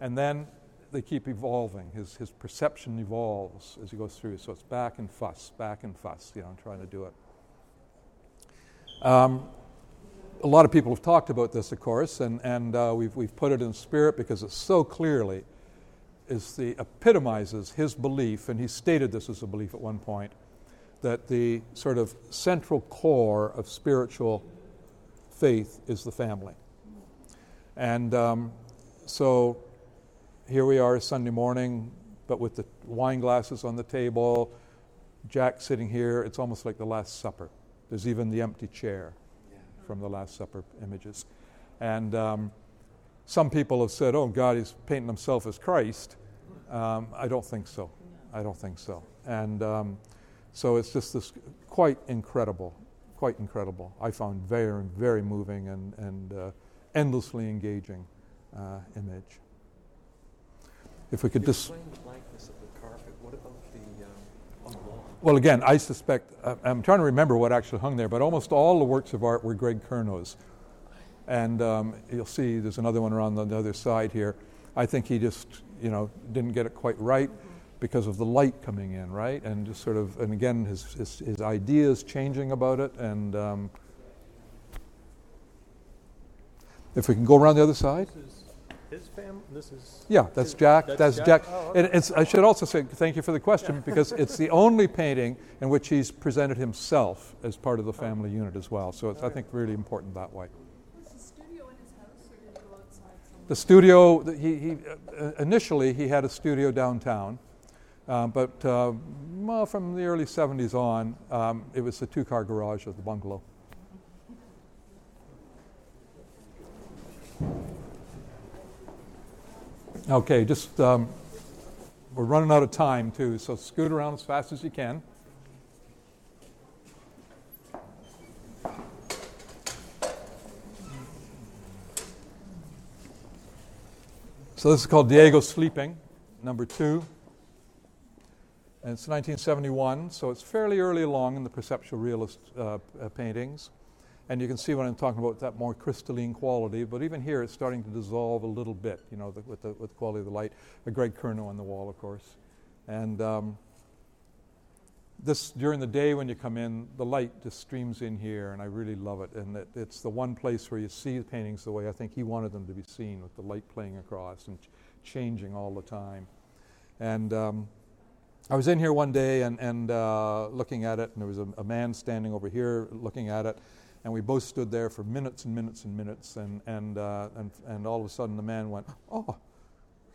Speaker 3: And then they keep evolving. His, his perception evolves as he goes through. So it's back and fuss, back and fuss, you know, trying to do it. Um, a lot of people have talked about this, of course, and, and uh, we've, we've put it in spirit because it so clearly is the epitomizes his belief, and he stated this as a belief at one point, that the sort of central core of spiritual faith is the family. And um, so here we are Sunday morning, but with the wine glasses on the table, Jack sitting here. It's almost like the Last Supper. There's even the empty chair from the Last Supper images. And um, some people have said, oh, God, he's painting himself as Christ. Um, I don't think so. I don't think so. And um, so it's just this quite incredible, quite incredible. I found very, very moving and, and uh, endlessly engaging uh, image. If we could just.
Speaker 7: Explain the blankness of the carpet. What about the um, on the wall?
Speaker 3: Well, again, I suspect, uh, I'm trying to remember what actually hung there, but almost all the works of art were Greg Curnoe's. And um, you'll see there's another one around on the other side here. I think he just, you know, didn't get it quite right because of the light coming in, right? And just sort of, and again, his, his, his ideas changing about it. And um, if we can go around the other side.
Speaker 6: This is his family. This is.
Speaker 3: Yeah, that's Jack.
Speaker 6: That's
Speaker 3: That's,
Speaker 6: Jack?
Speaker 3: Jack.
Speaker 6: Oh,
Speaker 3: And it's, I should also say thank you for the question because it's the only painting in which he's presented himself as part of the family unit as well. So it's, I think, really important that way.
Speaker 5: Was the studio in his house or did he go outside somewhere?
Speaker 3: The studio, he, he, uh, initially he had a studio downtown, uh, but uh, well, from the early 70s on, um, it was the two car garage of the bungalow. Okay, just um, we're running out of time too, so scoot around as fast as you can. So this is called Diego Sleeping, number two. And it's 1971, so it's fairly early along in the perceptual realist uh, uh, paintings. And you can see what I'm talking about, that more crystalline quality. But even here, it's starting to dissolve a little bit, you know, the, with, the, with the quality of the light. A Greg Curnoe on the wall, of course. And um, this, during the day when you come in, the light just streams in here, and I really love it. And it, it's the one place where you see the paintings the way I think he wanted them to be seen, with the light playing across and ch- changing all the time. And um, I was in here one day and, and uh, looking at it, and there was a, a, man standing over here looking at it, and we both stood there for minutes and minutes and minutes, and, and, uh, and, and all of a sudden the man went, Oh!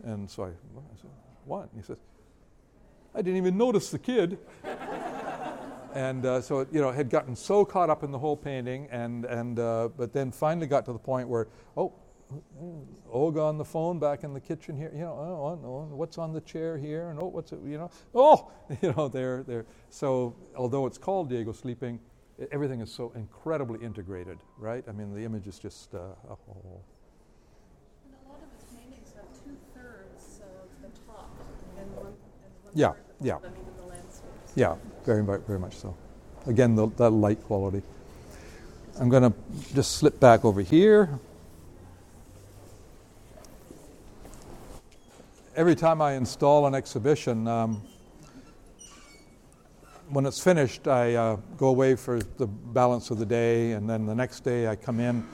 Speaker 3: And so I, I said, What? And he says, I didn't even notice the kid. and uh, so, it, you know, had gotten so caught up in the whole painting, and, and, uh, but then finally got to the point where, oh, Olga on the phone back in the kitchen here, you know, oh, oh, what's on the chair here, and oh, what's it, you know, oh, you know, there, there. So, although it's called Diego Sleeping, everything is so incredibly integrated, right? I mean, the image is just uh, a whole.
Speaker 5: And a lot of his paintings have two thirds of the top and one, and one
Speaker 3: Yeah, yeah.
Speaker 5: bottom, even the landscapes.
Speaker 3: Yeah, very, very much so. Again, the, that light quality. I'm going to just slip back over here. Every time I install an exhibition, um, when it's finished, I uh, go away for the balance of the day, and then the next day I come in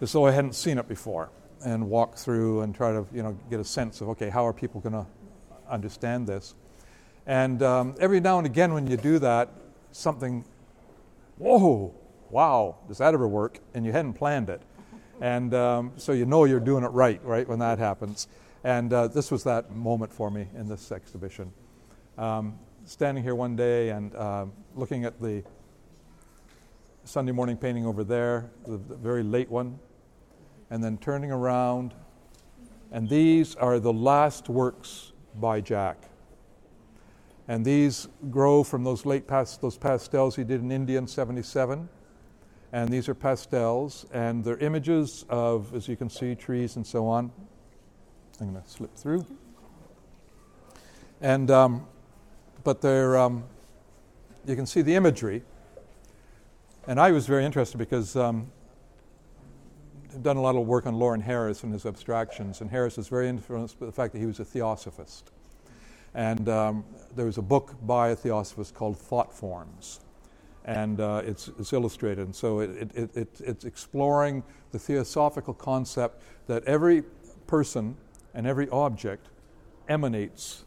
Speaker 3: as though I hadn't seen it before and walk through and try to you know get a sense of okay, how are people going to understand this? And um, every now and again, when you do that, something, whoa, wow, does that ever work? And you hadn't planned it. And um, so you know you're doing it right, right, when that happens. And uh, this was that moment for me in this exhibition. Um, standing here one day and uh, looking at the Sunday morning painting over there, the, the very late one, and then turning around. And these are the last works by Jack. And these grow from those late past, those pastels he did in India in 77. And these are pastels, and they're images of, as you can see, trees and so on. I'm going to slip through. And, um, but they're, um, you can see the imagery. And I was very interested because um, I've done a lot of work on Lawren Harris and his abstractions, and Harris is very influenced by the fact that he was a theosophist. And um, there was a book by a theosophist called Thought Forms and uh, it's, it's, illustrated. And so it, it, it, it's exploring the theosophical concept that every person and every object emanates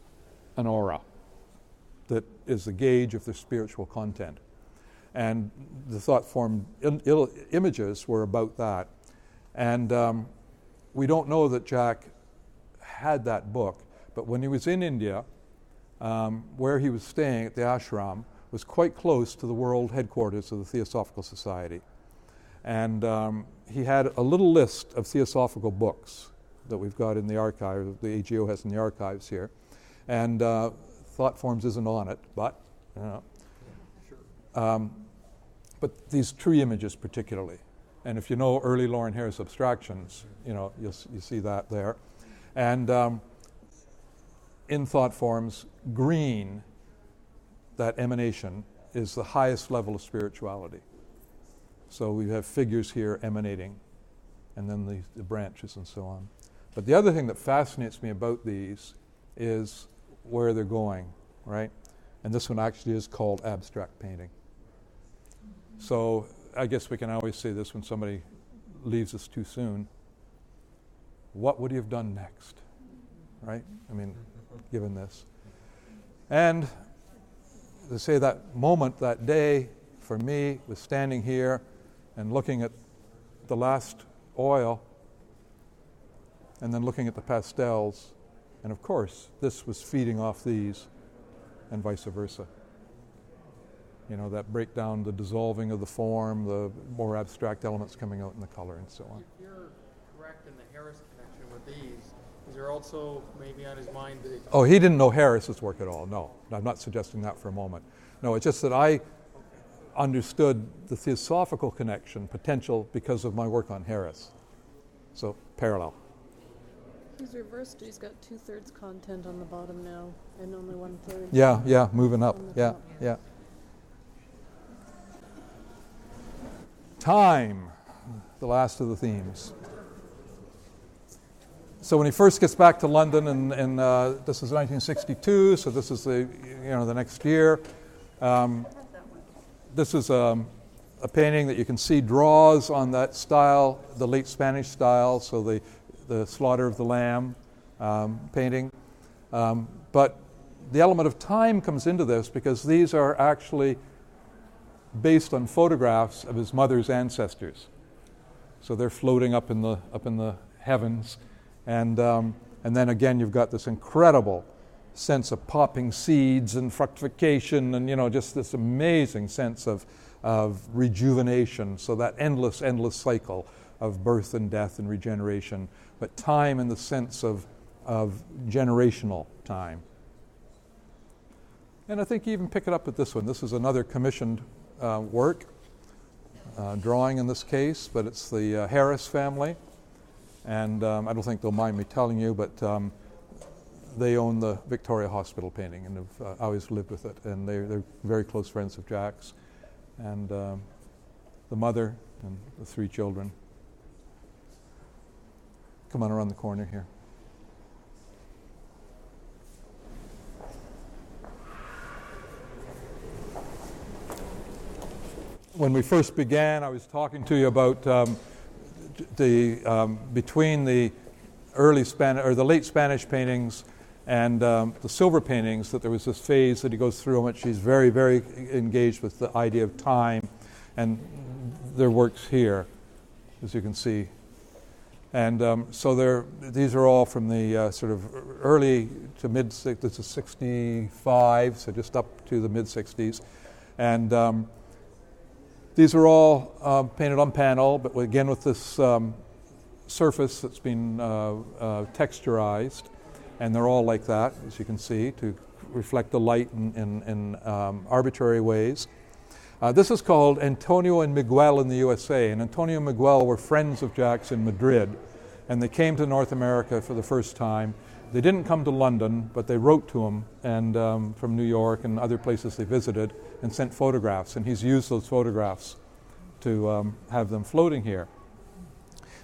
Speaker 3: an aura is the gauge of their spiritual content. And the thought form images were about that. And um, we don't know that Jack had that book, but when he was in India, um, where he was staying at the ashram, was quite close to the world headquarters of the Theosophical Society. And um, he had a little list of theosophical books that we've got in the archive, the AGO has in the archives here. And uh, Thought Forms isn't on it, but, you know. Um, but these tree images particularly. And if you know early Lawren Harris abstractions, you know, you'll, you see that there. And um, in Thought Forms, green that emanation is the highest level of spirituality. So we have figures here emanating, and then the, the branches and so on. But the other thing that fascinates me about these is where they're going, right? And this one actually is called abstract painting. So I guess we can always say this when somebody leaves us too soon. What would he have done next? Right? I mean, given this. And to say that moment, that day, for me, was standing here and looking at the last oil and then looking at the pastels. And of course, this was feeding off these and vice versa. You know, that breakdown, the dissolving of the form, the more abstract elements coming out in the color, and so on.
Speaker 8: If you're correct in the Harris connection with these, is there also maybe on his mind that.
Speaker 3: Oh, he didn't know Harris's work at all. No, I'm not suggesting that for a moment. No, it's just that I understood the theosophical connection potential because of my work on Harris. So parallel.
Speaker 5: He's reversed. He's got two thirds content on the bottom now, and only one third.
Speaker 3: Yeah, yeah, moving up. Yeah, top. yeah. Time, the last of the themes. So when he first gets back to London, and, and uh, this is 1962, so this is the you know the next year. Um, this is um, a painting that you can see draws on that style, the late Spanish style, so the the slaughter of the lamb um, painting. Um, but the element of time comes into this because these are actually based on photographs of his mother's ancestors. So they're floating up in the up in the heavens and, um, and then again, you've got this incredible sense of popping seeds and fructification and, you know, just this amazing sense of, of rejuvenation. So that endless, endless cycle of birth and death and regeneration, but time in the sense of, of generational time. And I think you even pick it up with this one. This is another commissioned uh, work, uh, drawing in this case, but it's the uh, Harris family. And um, I don't think they'll mind me telling you, but um, they own the Victoria Hospital painting and have uh, always lived with it. And they're, they're very close friends of Jack's. And um, the mother and the three children. Come on around the corner here. when we first began, I was talking to you about um, the um, between the early Spanish or the late Spanish paintings and um, the silver paintings that there was this phase that he goes through in which he's very, very engaged with the idea of time, and their works here, as you can see. And um, so these are all from the uh, sort of early to mid, this is 65, so just up to the mid 60s. And um, these are all uh, painted on panel, but again with this um, surface that's been uh, uh, texturized. And they're all like that, as you can see, to reflect the light in, in, in um, arbitrary ways. Uh, this is called Antonio and Miguel in the USA. And Antonio and Miguel were friends of Jack's in Madrid, and they came to North America for the first time. They didn't come to London, but they wrote to him and um, from New York and other places they visited and sent photographs. And he's used those photographs to um, have them floating here.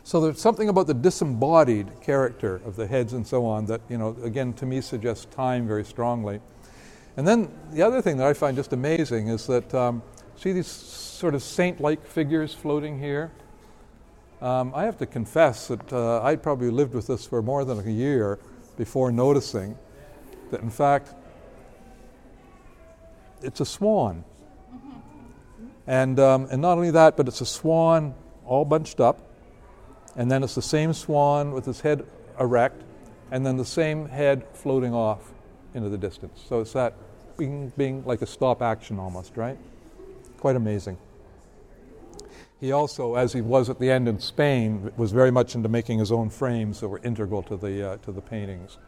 Speaker 3: So there's something about the disembodied character of the heads and so on that, you know, again, to me suggests time very strongly. And then the other thing that I find just amazing is that um, See these sort of saint like figures floating here? Um, I have to confess that uh, I probably lived with this for more than a year before noticing that, in fact, it's a swan. And, um, and not only that, but it's a swan all bunched up, and then it's the same swan with its head erect, and then the same head floating off into the distance. So it's that being, being like a stop action almost, right? Quite amazing. He also, as he was at the end in Spain, was very much into making his own frames that were integral to the, uh, to the paintings.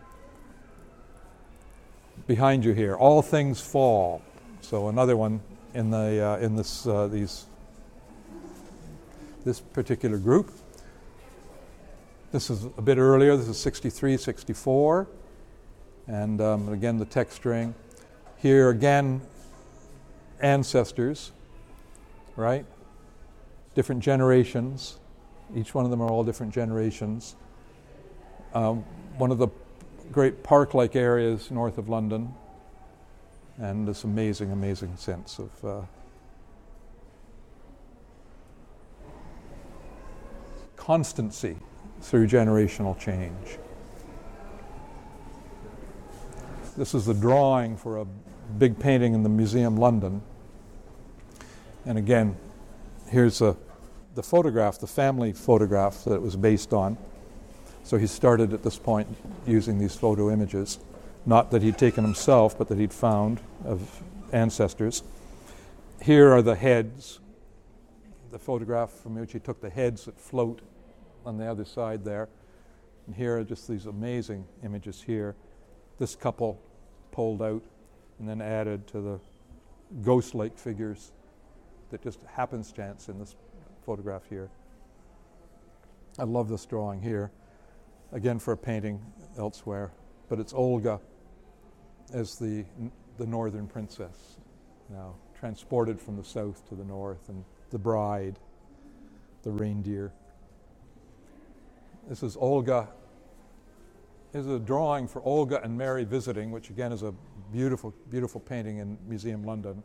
Speaker 3: Behind you here, All Things Fall. So another one in, the, uh, in this, uh, these, this particular group. This is a bit earlier. This is 63, 64. And um, again, the texturing. Here again, ancestors right? Different generations. Each one of them are all different generations. Um, one of the great park like areas north of London, and this amazing, amazing sense of. Uh, constancy through generational change. This is the drawing for a big painting in the Museum London and again, here's a, the photograph, the family photograph that it was based on. So he started at this point using these photo images, not that he'd taken himself, but that he'd found of ancestors. Here are the heads, the photograph from which he took the heads that float on the other side there. And here are just these amazing images here. This couple pulled out and then added to the ghost like figures that just happens chance in this photograph here. I love this drawing here, again for a painting elsewhere, but it's Olga as the, the northern princess now, transported from the south to the north, and the bride, the reindeer. This is Olga. This is a drawing for Olga and Mary visiting, which again is a beautiful, beautiful painting in Museum London.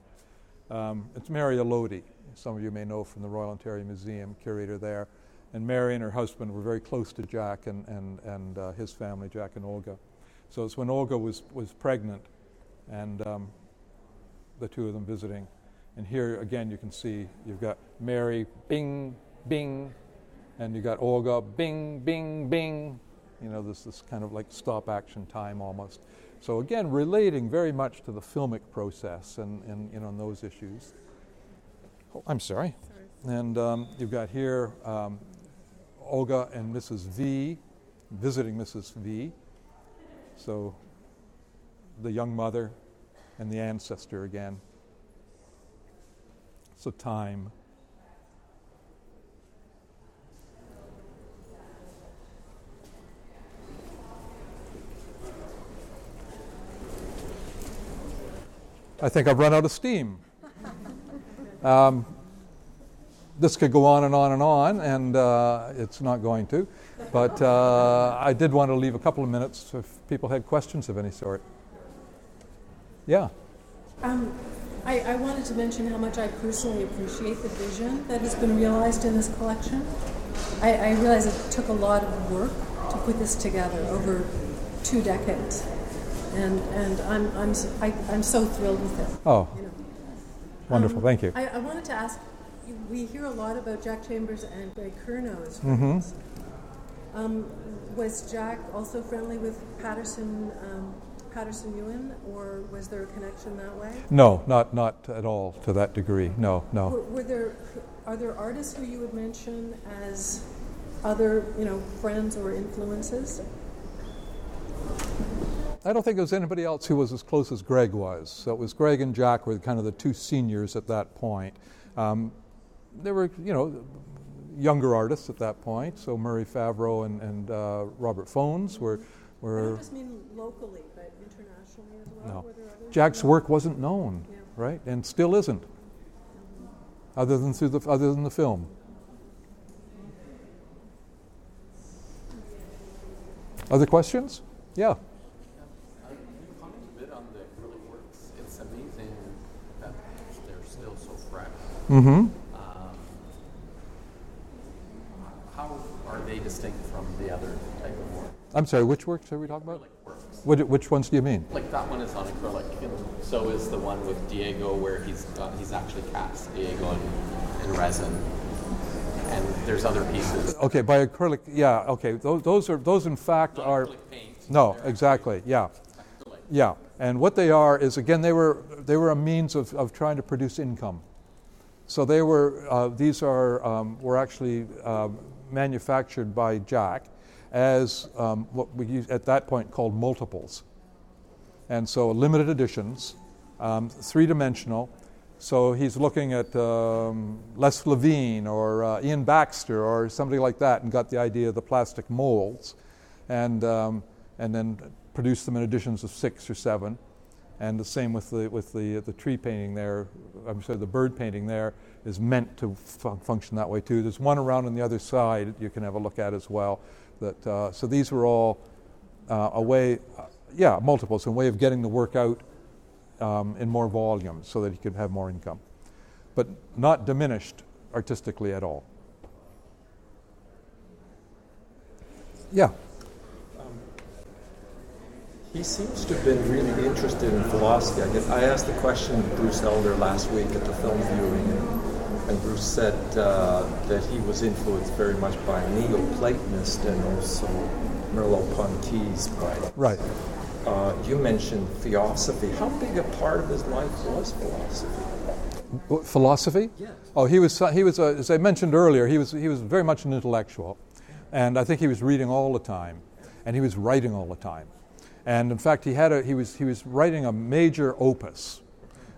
Speaker 3: Um, it's Mary Allodi, some of you may know from the Royal Ontario Museum, curator there. And Mary and her husband were very close to Jack and, and, and uh, his family, Jack and Olga. So it's when Olga was, was pregnant and um, the two of them visiting. And here again, you can see you've got Mary, bing, bing, and you've got Olga, bing, bing, bing. You know, this, this kind of like stop action time almost. So again, relating very much to the filmic process and, and you know, those issues. Oh, I'm sorry. sorry. And um, you've got here um, Olga and Mrs. V visiting Mrs. V. So the young mother and the ancestor again. So time. I think I've run out of steam. Um, this could go on and on and on, and uh, it's not going to. But uh, I did want to leave a couple of minutes if people had questions of any sort. Yeah.
Speaker 2: Um,
Speaker 9: I, I wanted to mention how much I personally appreciate the vision that has been realized in this collection. I, I realize it took a lot of work to put this together over two decades, and and I'm I'm s- I, am so thrilled with it.
Speaker 3: Oh,
Speaker 9: You know.
Speaker 3: wonderful.
Speaker 9: Um,
Speaker 3: Thank you.
Speaker 9: I, I wanted to ask. We hear a lot about Jack Chambers and Greg Curnoe as
Speaker 3: Mhm.
Speaker 9: Um, was Jack also friendly with Paterson um, Paterson Ewen, or was there a connection that way?
Speaker 3: No, not not at all to that degree. No, no.
Speaker 9: Were, were there are there artists who you would mention as other you know friends or influences?
Speaker 3: I don't think there was anybody else who was as close as Greg was. So it was Greg and Jack were kind of the two seniors at that point. Um, there were, you know, younger artists at that point. So Murray Favro and, and uh, Robert Fones were.
Speaker 9: I
Speaker 3: were
Speaker 9: don't just mean locally, but internationally as well.
Speaker 3: no.
Speaker 9: Were there others?
Speaker 3: Jack's work wasn't known,
Speaker 9: Yeah.
Speaker 3: right, and still isn't, other than through the other than the film. Other questions? Yeah.
Speaker 7: Uh, you comment a bit on the acrylic works. It's amazing that they're still so fresh.
Speaker 3: Mm-hmm.
Speaker 7: Um, how are they distinct from the other type of work?
Speaker 3: I'm sorry. Which works are we talking about? Which, which ones do you mean?
Speaker 7: Like that one is on acrylic, and so is the one with Diego, where he's got, he's actually cast Diego in, in resin. And there's other pieces.
Speaker 3: Okay, by acrylic. Yeah. Okay. Those, those are those in fact
Speaker 7: Not
Speaker 3: are. No,
Speaker 7: they're
Speaker 3: exactly. Yeah.
Speaker 7: acrylic.
Speaker 3: Yeah, and what they are is again they were they were a means of, of trying to produce income. So they were uh, these are um, were actually um, manufactured by Jack as um, what we at that point called multiples, and so limited editions, um, three dimensional. So he's looking at um, Les Levine or uh, Ian Baxter or somebody like that, and got the idea of the plastic molds, and um, and then produced them in editions of six or seven. And the same with the with the the tree painting there. I'm sorry, the bird painting there is meant to fun- function that way too. There's one around on the other side you can have a look at as well. That uh, so these were all uh, a way, uh, yeah, multiples, a way of getting the work out um, in more volume so that he could have more income, but not diminished artistically at all. Yeah.
Speaker 6: He seems to have been really interested in philosophy. I, guess I asked the question to Bruce Elder last week at the film viewing, and, and Bruce said uh, that he was influenced very much by Neoplatonist and also Merleau-Ponty's writings.
Speaker 3: Right.
Speaker 6: Uh, you mentioned philosophy. How big a part of his life was philosophy?
Speaker 3: What, philosophy?
Speaker 6: Yes.
Speaker 3: Oh, he was. He was. Uh, as I mentioned earlier, he was. He was very much an intellectual, and I think he was reading all the time, and he was writing all the time, and in fact, he had a. He was. He was writing a major opus,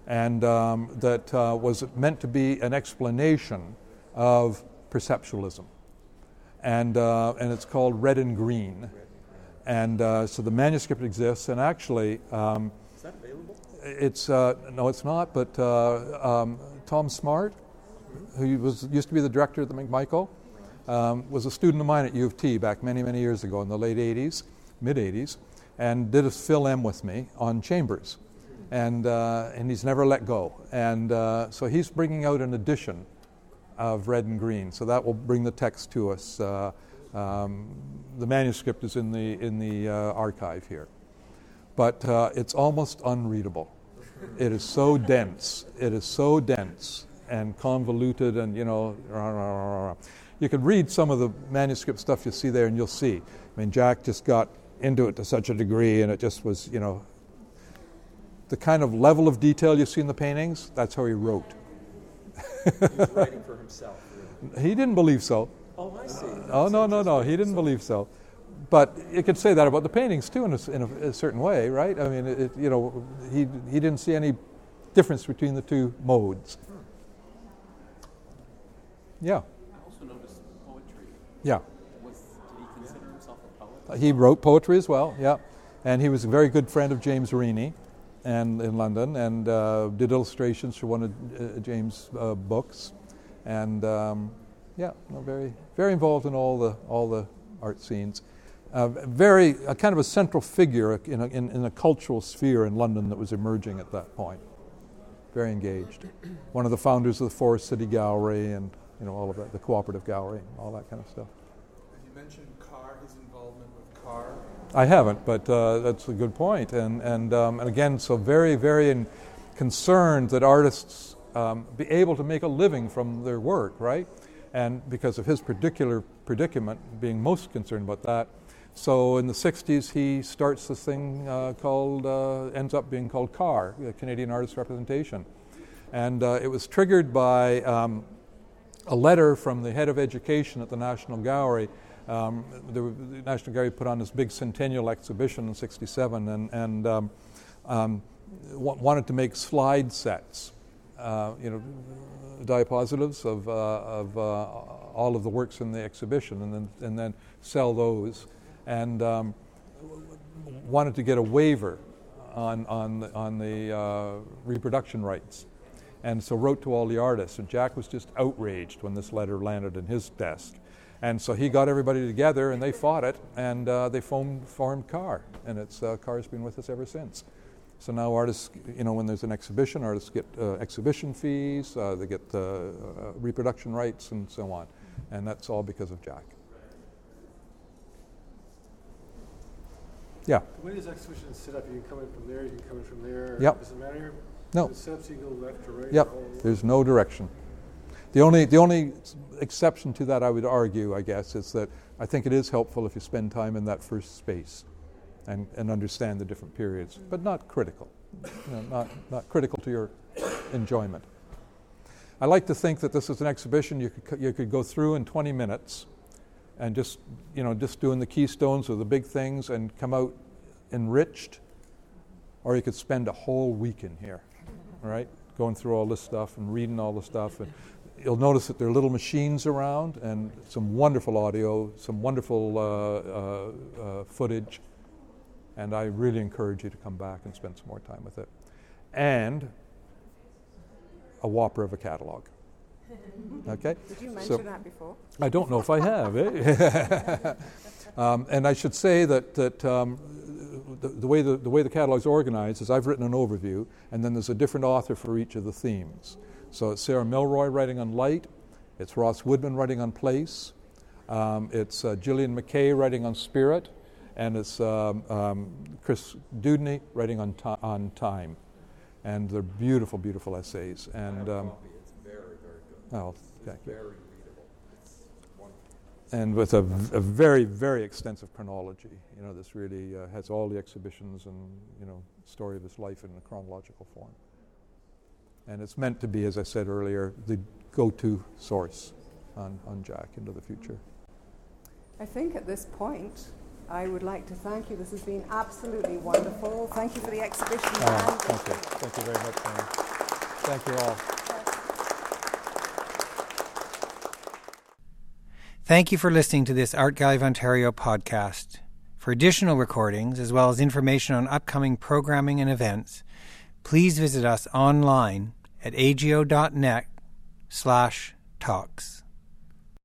Speaker 3: and um, that uh, was meant to be an explanation of perceptualism, and uh, and it's called Red and Green, and uh, so the manuscript exists, and actually. Um,
Speaker 6: Is that available?
Speaker 3: it's uh, no, it's not. But uh, um, Tom Smart, who was used to be the director of the McMichael, um, was a student of mine at U of T back many, many years ago in the late '80s, mid '80s, and did a fill in with me on Chambers, and uh, and he's never let go. And uh, so he's bringing out an edition of Red and Green. So that will bring the text to us. Uh, um, the manuscript is in the in the uh, archive here but uh, it's almost unreadable. It is so dense. It is so dense and convoluted, and you know, rah, rah, rah, you can read some of the manuscript stuff you see there, and you'll see. I mean, Jack just got into it to such a degree, and it just was, you know, the kind of level of detail you see in the paintings. That's how he wrote.
Speaker 6: He was writing for himself. Really.
Speaker 3: He didn't believe so.
Speaker 6: Oh, I see.
Speaker 3: Oh no, no, no. He didn't believe so. But you could say that about the paintings too, in a, in a, a certain way, right? I mean, it, you know, he he didn't see any difference between the two modes. Hmm. Yeah,
Speaker 7: I also noticed poetry.
Speaker 3: yeah.
Speaker 7: Was did he consider himself a poet?
Speaker 3: He wrote poetry as well. Yeah, and he was a very good friend of James Reaney, and in London, and uh, did illustrations for one of uh, James' uh, books, and um, yeah, no, very very involved in all the all the art scenes. Uh, very kind of a central figure in a, in, in a cultural sphere in London that was emerging at that point. very engaged. One of the founders of the Forest City Gallery and you know all of that, the cooperative gallery, all that kind of stuff.
Speaker 10: Have you mentioned CAR, his CAR?
Speaker 3: I haven't, but uh, that's a good point. And and um, and again, so very very concerned that artists um, be able to make a living from their work, right? And because of his particular predicament, being most concerned about that. So in the 60s, he starts this thing uh, called, uh, ends up being called CAR, Canadian Artist Representation. And uh, it was triggered by um, a letter from the head of education at the National Gallery. Um, the, the, National Gallery put on this big centennial exhibition in 67 and, and um, um w- wanted to make slide sets, uh, you know, diapositives of, uh, of uh, all of the works in the exhibition and then, and then sell those and um, wanted to get a waiver on, on, on the uh, reproduction rights. And so wrote to all the artists. And Jack was just outraged when this letter landed in his desk. And so he got everybody together and they fought it and uh, they formed, formed CAR. And it's, uh, CAR's been with us ever since. So now artists, you know, when there's an exhibition, artists get uh, exhibition fees, uh, they get uh, uh, reproduction rights, and so on. And that's all because of Jack. Yeah.
Speaker 10: The way this exhibition is set up, you can come in from there, you can come in from there.
Speaker 3: Yep.
Speaker 10: Does it matter?
Speaker 3: No.
Speaker 10: Is it set up so you go left or right?
Speaker 3: Yep.
Speaker 10: or all-
Speaker 3: There's no direction. The only, the only exception to that, I would argue, I guess, is that I think it is helpful if you spend time in that first space and, and understand the different periods, but not critical. You know, not, not critical to your enjoyment. I like to think that this is an exhibition you could, you could go through in 20 minutes and just, you know, just doing the keystones or the big things and come out enriched, or you could spend a whole week in here, right, going through all this stuff and reading all the stuff. And you'll notice that there are little machines around and some wonderful audio, some wonderful uh, uh, uh, footage, and I really encourage you to come back and spend some more time with it. And a whopper of a catalog. Okay?
Speaker 2: Did you mention
Speaker 3: So-
Speaker 2: that before?
Speaker 3: I don't know if I have. Eh? um, and I should say that, that um, the, the, way the, the way the catalog's organized is I've written an overview, and then there's a different author for each of the themes. So it's Sarah Milroy writing on light, it's Ross Woodman writing on place, um, it's uh, Gillian McKay writing on spirit, and it's um, um, Chris Dewdney writing on, ti- on time. And they're beautiful, beautiful essays. And um,
Speaker 6: It's very, very good.
Speaker 3: oh, thank you
Speaker 6: Very readable. It's wonderful.
Speaker 3: and with a, a very, very extensive chronology. You know, this really uh, has all the exhibitions and you know story of his life in a chronological form. And it's meant to be, as I said earlier, the go-to source on, on Jack into the future.
Speaker 2: I think at this point, I would like to thank you. This has been absolutely wonderful. Thank you for the exhibition.
Speaker 3: Uh,
Speaker 2: and
Speaker 3: thank you, thank you very much, Annie. Thank you all.
Speaker 1: Thank you for listening to this Art Gallery of Ontario podcast. For additional recordings, as well as information on upcoming programming and events, please visit us online at ago.net slash talks.